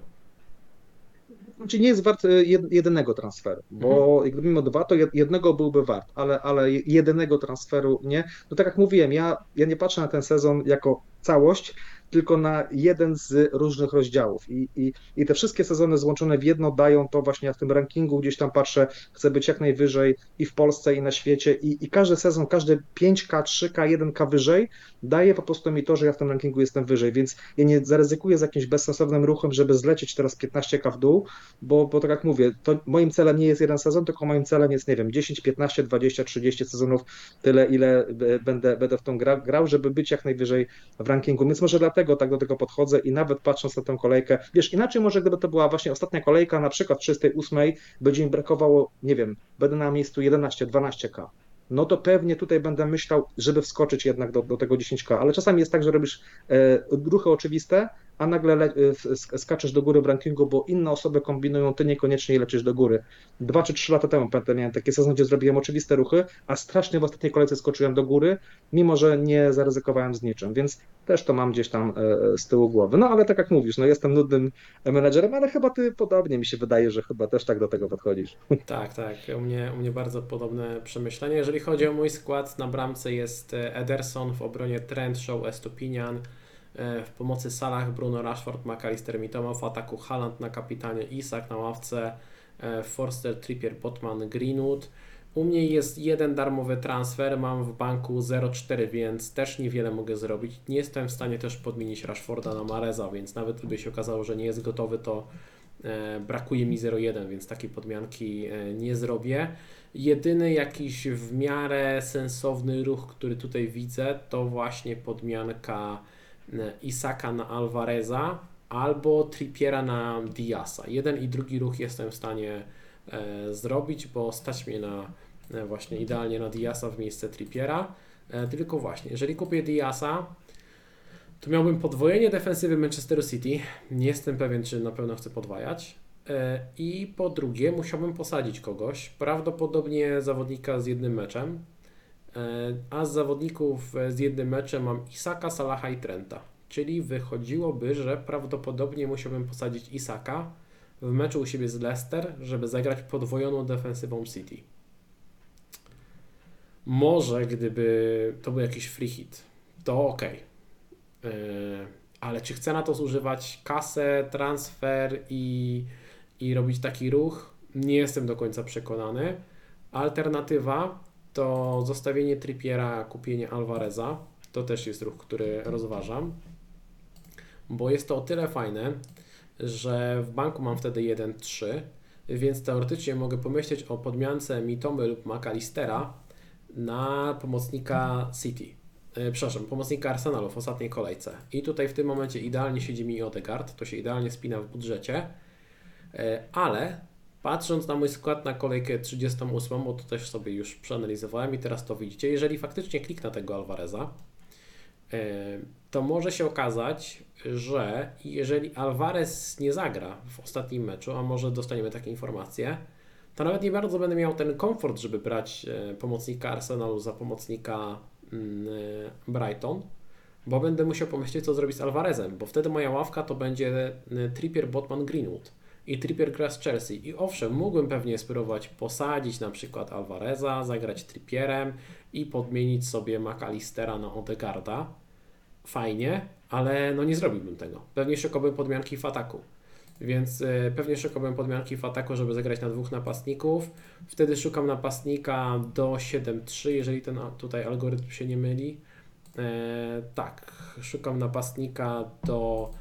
Znaczy nie jest wart e, jed- jedynego transferu, bo Mhm. gdyby miał dwa, to jed- jednego byłby wart, ale, ale jedynego transferu nie. No tak jak mówiłem, ja, ja nie patrzę na ten sezon jako całość, tylko na jeden z różnych rozdziałów. I, i, I te wszystkie sezony złączone w jedno dają to właśnie, w tym rankingu gdzieś tam patrzę, chcę być jak najwyżej i w Polsce, i na świecie. I, i każdy sezon, każdy 5K, 3K, 1K wyżej daje po prostu mi to, że ja w tym rankingu jestem wyżej, więc ja nie zaryzykuję z jakimś bezsensownym ruchem, żeby zlecieć teraz 15K w dół, bo, bo tak jak mówię, to moim celem nie jest jeden sezon, tylko moim celem jest, nie wiem, 10, 15, 20, 30 sezonów, tyle ile będę, będę w tą gra, grał, żeby być jak najwyżej w rankingu, więc może dlatego tak do tego podchodzę i nawet patrząc na tę kolejkę, wiesz, inaczej może gdyby to była właśnie ostatnia kolejka, na przykład 38, będzie mi brakowało, nie wiem, będę na miejscu 11, 12K, no to pewnie tutaj będę myślał, żeby wskoczyć jednak do, do tego 10K, ale czasami jest tak, że robisz e, ruchy oczywiste, a nagle le, e, sk- skaczesz do góry w rankingu, bo inne osoby kombinują, ty niekoniecznie lecisz do góry. Dwa czy trzy lata temu pamiętam, miałem takie sezon, gdzie zrobiłem oczywiste ruchy, a strasznie w ostatniej kolejce skoczyłem do góry, mimo że nie zaryzykowałem z niczym, więc też to mam gdzieś tam e, z tyłu głowy. No ale tak jak mówisz, no jestem nudnym menedżerem, ale chyba ty podobnie mi się wydaje, że chyba też tak do tego podchodzisz. Tak, tak. U mnie, u mnie bardzo podobne przemyślenie. Jeżeli chodzi o mój skład, na bramce jest e, Ederson, w obronie Trent, Shaw, Estupinian, e, w pomocy Salah, Bruno, Rashford, McAllister, Mitoma, w ataku Haaland na kapitanie, Isak na ławce, e, Forster, Trippier, Botman, Greenwood. U mnie jest jeden darmowy transfer, mam w banku 0,4, więc też niewiele mogę zrobić. Nie jestem w stanie też podmienić Rashforda na Mareza, więc nawet gdyby się okazało, że nie jest gotowy, to E, brakuje mi 0,1, więc takiej podmianki e, nie zrobię. Jedyny jakiś w miarę sensowny ruch, który tutaj widzę, to właśnie podmianka e, Isaka na Alvareza albo Trippiera na Diasa. Jeden i drugi ruch jestem w stanie e, zrobić, bo stać mnie na e, właśnie idealnie na Diasa w miejsce Trippiera. E, tylko właśnie, jeżeli kupię Diasa, to miałbym podwojenie defensywy Manchesteru City. Nie jestem pewien, czy na pewno chcę podwajać. E, I po drugie, musiałbym posadzić kogoś, prawdopodobnie zawodnika z jednym meczem. E, A z zawodników e, z jednym meczem mam Isaka, Salaha i Trenta. Czyli wychodziłoby, że prawdopodobnie musiałbym posadzić Isaka w meczu u siebie z Leicester, żeby zagrać podwojoną defensywą City. Może gdyby to był jakiś free hit, to ok. Yy, ale czy chcę na to zużywać kasę, transfer i, i robić taki ruch? Nie jestem do końca przekonany. Alternatywa to zostawienie Trippiera, kupienie Alvareza. To też jest ruch, który rozważam, bo jest to o tyle fajne, że w banku mam wtedy 1-3, więc teoretycznie mogę pomyśleć o podmiance Mitomy lub McAllistera na pomocnika City. E, przepraszam, pomocnika Arsenalu w ostatniej kolejce. I tutaj w tym momencie idealnie siedzi mi Odegaard, to się idealnie spina w budżecie, E, ale patrząc na mój skład na kolejkę 38, bo to też sobie już przeanalizowałem i teraz to widzicie, jeżeli faktycznie kliknę tego Alvareza, e, to może się okazać, że jeżeli Alvarez nie zagra w ostatnim meczu, a może dostaniemy takie informacje, to nawet nie bardzo będę miał ten komfort, żeby brać e, pomocnika Arsenalu za pomocnika mm, e, Brighton, bo będę musiał pomyśleć, co zrobić z Alvarezem, bo wtedy moja ławka to będzie Trippier, Botman, Greenwood i Trippier gra z Chelsea. I owszem, mógłbym pewnie spróbować posadzić na przykład Alvareza, zagrać Trippierem i podmienić sobie McAllistera na Odegarda. Fajnie, ale no nie zrobiłbym tego. Pewnie szukałbym podmianki w ataku. Więc y, pewnie szukałbym podmianki w ataku, żeby zagrać na dwóch napastników. Wtedy szukam napastnika do 7-3, jeżeli ten tutaj algorytm się nie myli. E, tak, szukam napastnika do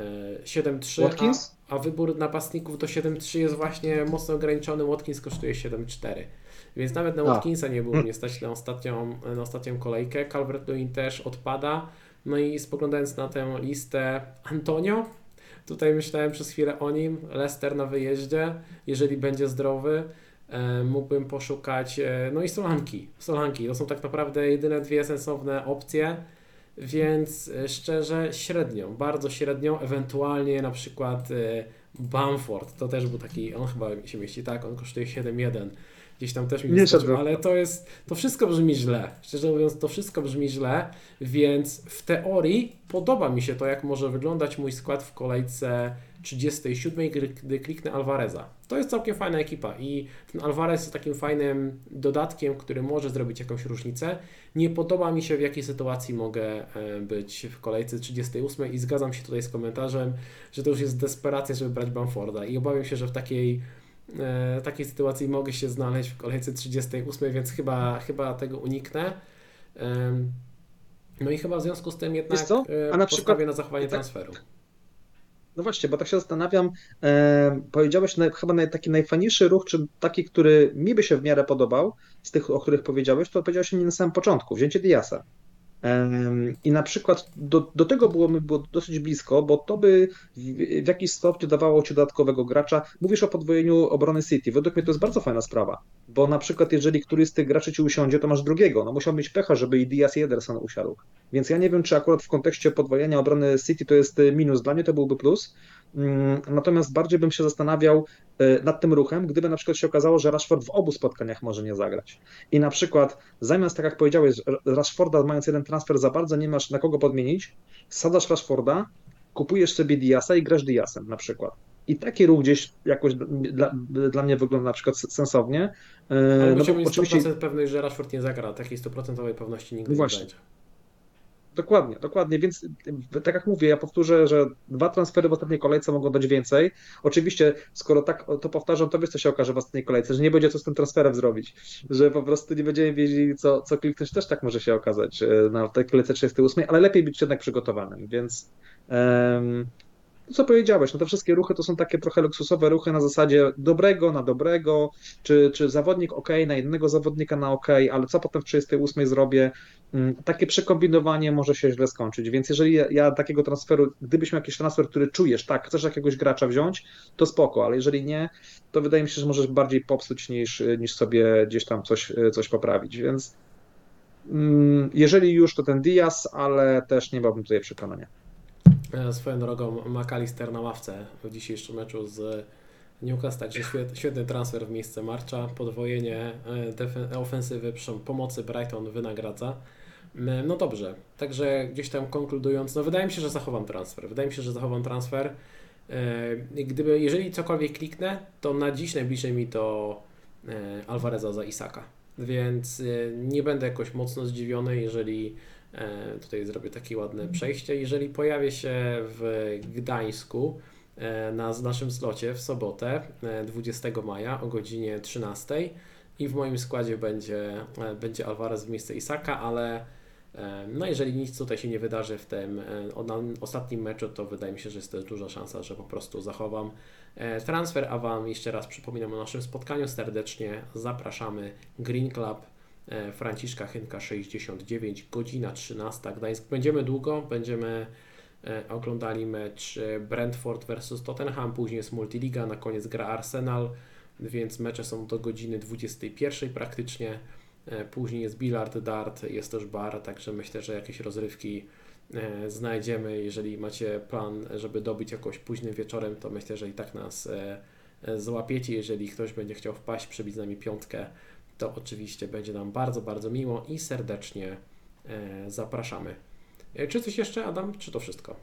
e, 7-3, Watkins? A, wybór napastników do 7-3 jest właśnie mocno ograniczony. Watkins kosztuje 7-4. Więc nawet na A. Watkinsa nie było mnie stać na ostatnią, na ostatnią kolejkę. Calvert-Lewin też odpada. No i spoglądając na tę listę Antonio, tutaj myślałem przez chwilę o nim, Leicester na wyjeździe, jeżeli będzie zdrowy, e, mógłbym poszukać, e, no i Solanki, Solanki, to są tak naprawdę jedyne dwie sensowne opcje, więc e, szczerze średnią, bardzo średnią, ewentualnie na przykład e, Bamford, to też był taki, on chyba się mieści, tak, on kosztuje 7,1. Gdzieś tam też mi Nie wyskoczył, ale to jest, to wszystko brzmi źle. Szczerze mówiąc, to wszystko brzmi źle, więc w teorii podoba mi się to, jak może wyglądać mój skład w kolejce 37, gdy- kliknę Alvareza. To jest całkiem fajna ekipa i ten Alvarez jest takim fajnym dodatkiem, który może zrobić jakąś różnicę. Nie podoba mi się, w jakiej sytuacji mogę e, być w kolejce 38 i zgadzam się tutaj z komentarzem, że to już jest desperacja, żeby brać Bamforda i obawiam się, że w takiej, e, takiej sytuacji mogę się znaleźć w kolejce 38, więc chyba, chyba tego uniknę. No i chyba w związku z tym jednak e, A na postawię przykład- na zachowanie tak- transferu. No właśnie, bo tak się zastanawiam, e, powiedziałeś naj, chyba taki najfajniejszy ruch, czy taki, który mi by się w miarę podobał, z tych, o których powiedziałeś, to powiedziałeś nie na samym początku, wzięcie Diasa. I na przykład do, do tego było było dosyć blisko, bo to by w, w jakiś stopniu dawało ci dodatkowego gracza. Mówisz o podwojeniu obrony City. Według mnie to jest bardzo fajna sprawa, bo na przykład jeżeli któryś z tych graczy ci usiądzie, to masz drugiego. No musiał mieć pecha, żeby i Diaz i Ederson usiadł. Więc ja nie wiem, czy akurat w kontekście podwojenia obrony City to jest minus. Dla mnie to byłby plus. Mm, Natomiast bardziej bym się zastanawiał y, nad tym ruchem, gdyby na przykład się okazało, że Rashford w obu spotkaniach może nie zagrać. I na przykład zamiast, tak jak powiedziałeś, Rashforda mając jeden transfer za bardzo, nie masz na kogo podmienić, sadasz Rashforda, kupujesz sobie Diasa i grasz Diasem na przykład. I taki ruch gdzieś jakoś dla, dla mnie wygląda na przykład sensownie. Y, Ale No musimy bo mieć oczywiście 100% pewność, że Rashford nie zagra. Takiej 100% pewności nigdy No nie właśnie. będzie. Dokładnie, dokładnie, więc tak jak mówię, ja powtórzę, że dwa transfery w ostatniej kolejce mogą dać więcej. Oczywiście, skoro tak to powtarzam, to wiesz, co się okaże w ostatniej kolejce, że nie będzie co z tym transferem zrobić, że po prostu nie będziemy wiedzieli, co, co kliknąć, też tak może się okazać y, na tej kolejce 38, ale lepiej być jednak przygotowanym, więc co powiedziałeś, no te wszystkie ruchy to są takie trochę luksusowe ruchy na zasadzie dobrego na dobrego, czy, czy zawodnik ok, na jednego zawodnika na ok, ale co potem w 38 zrobię, Mm, takie przekombinowanie może się źle skończyć, więc jeżeli ja, takiego transferu, gdybyś miał jakiś transfer, który czujesz, tak, chcesz jakiegoś gracza wziąć, to spoko, ale jeżeli nie, to wydaje mi się, że możesz bardziej popsuć niż, niż sobie gdzieś tam coś, coś poprawić, więc mm, jeżeli już, to ten Diaz, ale też nie miałbym tutaj przekonania. E, Swoją drogą McAllister na ławce w dzisiejszym meczu z Newcastle, także świet, świetny transfer w miejsce Marcza, podwojenie e, ofensywy przy pomocy Brighton wynagradza. No dobrze, także gdzieś tam konkludując, no wydaje mi się, że zachowam transfer. Wydaje mi się, że zachowam transfer. E, Gdyby, jeżeli cokolwiek kliknę, to na dziś najbliżej mi to Alvareza za Isaka. Więc nie będę jakoś mocno zdziwiony, jeżeli tutaj zrobię takie ładne przejście. Jeżeli pojawię się w Gdańsku e, na naszym slocie w sobotę e, 20 maja o godzinie 13 i w moim składzie będzie, e, będzie Alvarez w miejsce Isaka, ale e, no jeżeli nic tutaj się nie wydarzy w tym e, ostatnim meczu, to wydaje mi się, że jest też duża szansa, że po prostu zachowam e, transfer, a Wam jeszcze raz przypominam o naszym spotkaniu. Serdecznie zapraszamy Green Club e, Franciszka Chynka 69, godzina 13, Gdańsk. Będziemy długo, będziemy e, oglądali mecz e, Brentford versus Tottenham, później jest Multiliga, na koniec gra Arsenal, więc mecze są do godziny 21 praktycznie. E, Później jest bilard, dart, jest też bar, także myślę, że jakieś rozrywki e, znajdziemy. Jeżeli macie plan, żeby dobić jakoś późnym wieczorem, to myślę, że i tak nas e, e, złapiecie. Jeżeli ktoś będzie chciał wpaść, przebić z nami piątkę, to oczywiście będzie nam bardzo, bardzo miło i serdecznie e, zapraszamy. E, Czy coś jeszcze, Adam, czy to wszystko?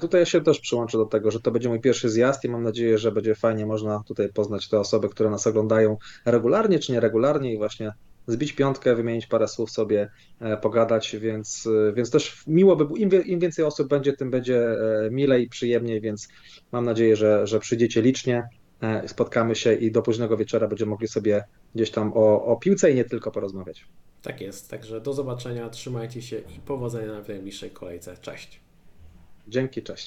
Tutaj ja się też przyłączę do tego, że to będzie mój pierwszy zjazd i mam nadzieję, że będzie fajnie można tutaj poznać te osoby, które nas oglądają regularnie czy nieregularnie i właśnie zbić piątkę, wymienić parę słów sobie, e, pogadać, więc, więc też miło by było, im, więcej osób będzie, tym będzie milej, przyjemniej, więc mam nadzieję, że, że przyjdziecie licznie, spotkamy się i do późnego wieczora będziemy mogli sobie gdzieś tam o, o piłce i nie tylko porozmawiać. Tak jest, także do zobaczenia, trzymajcie się i powodzenia w najbliższej kolejce. Cześć. Dzięki, cześć.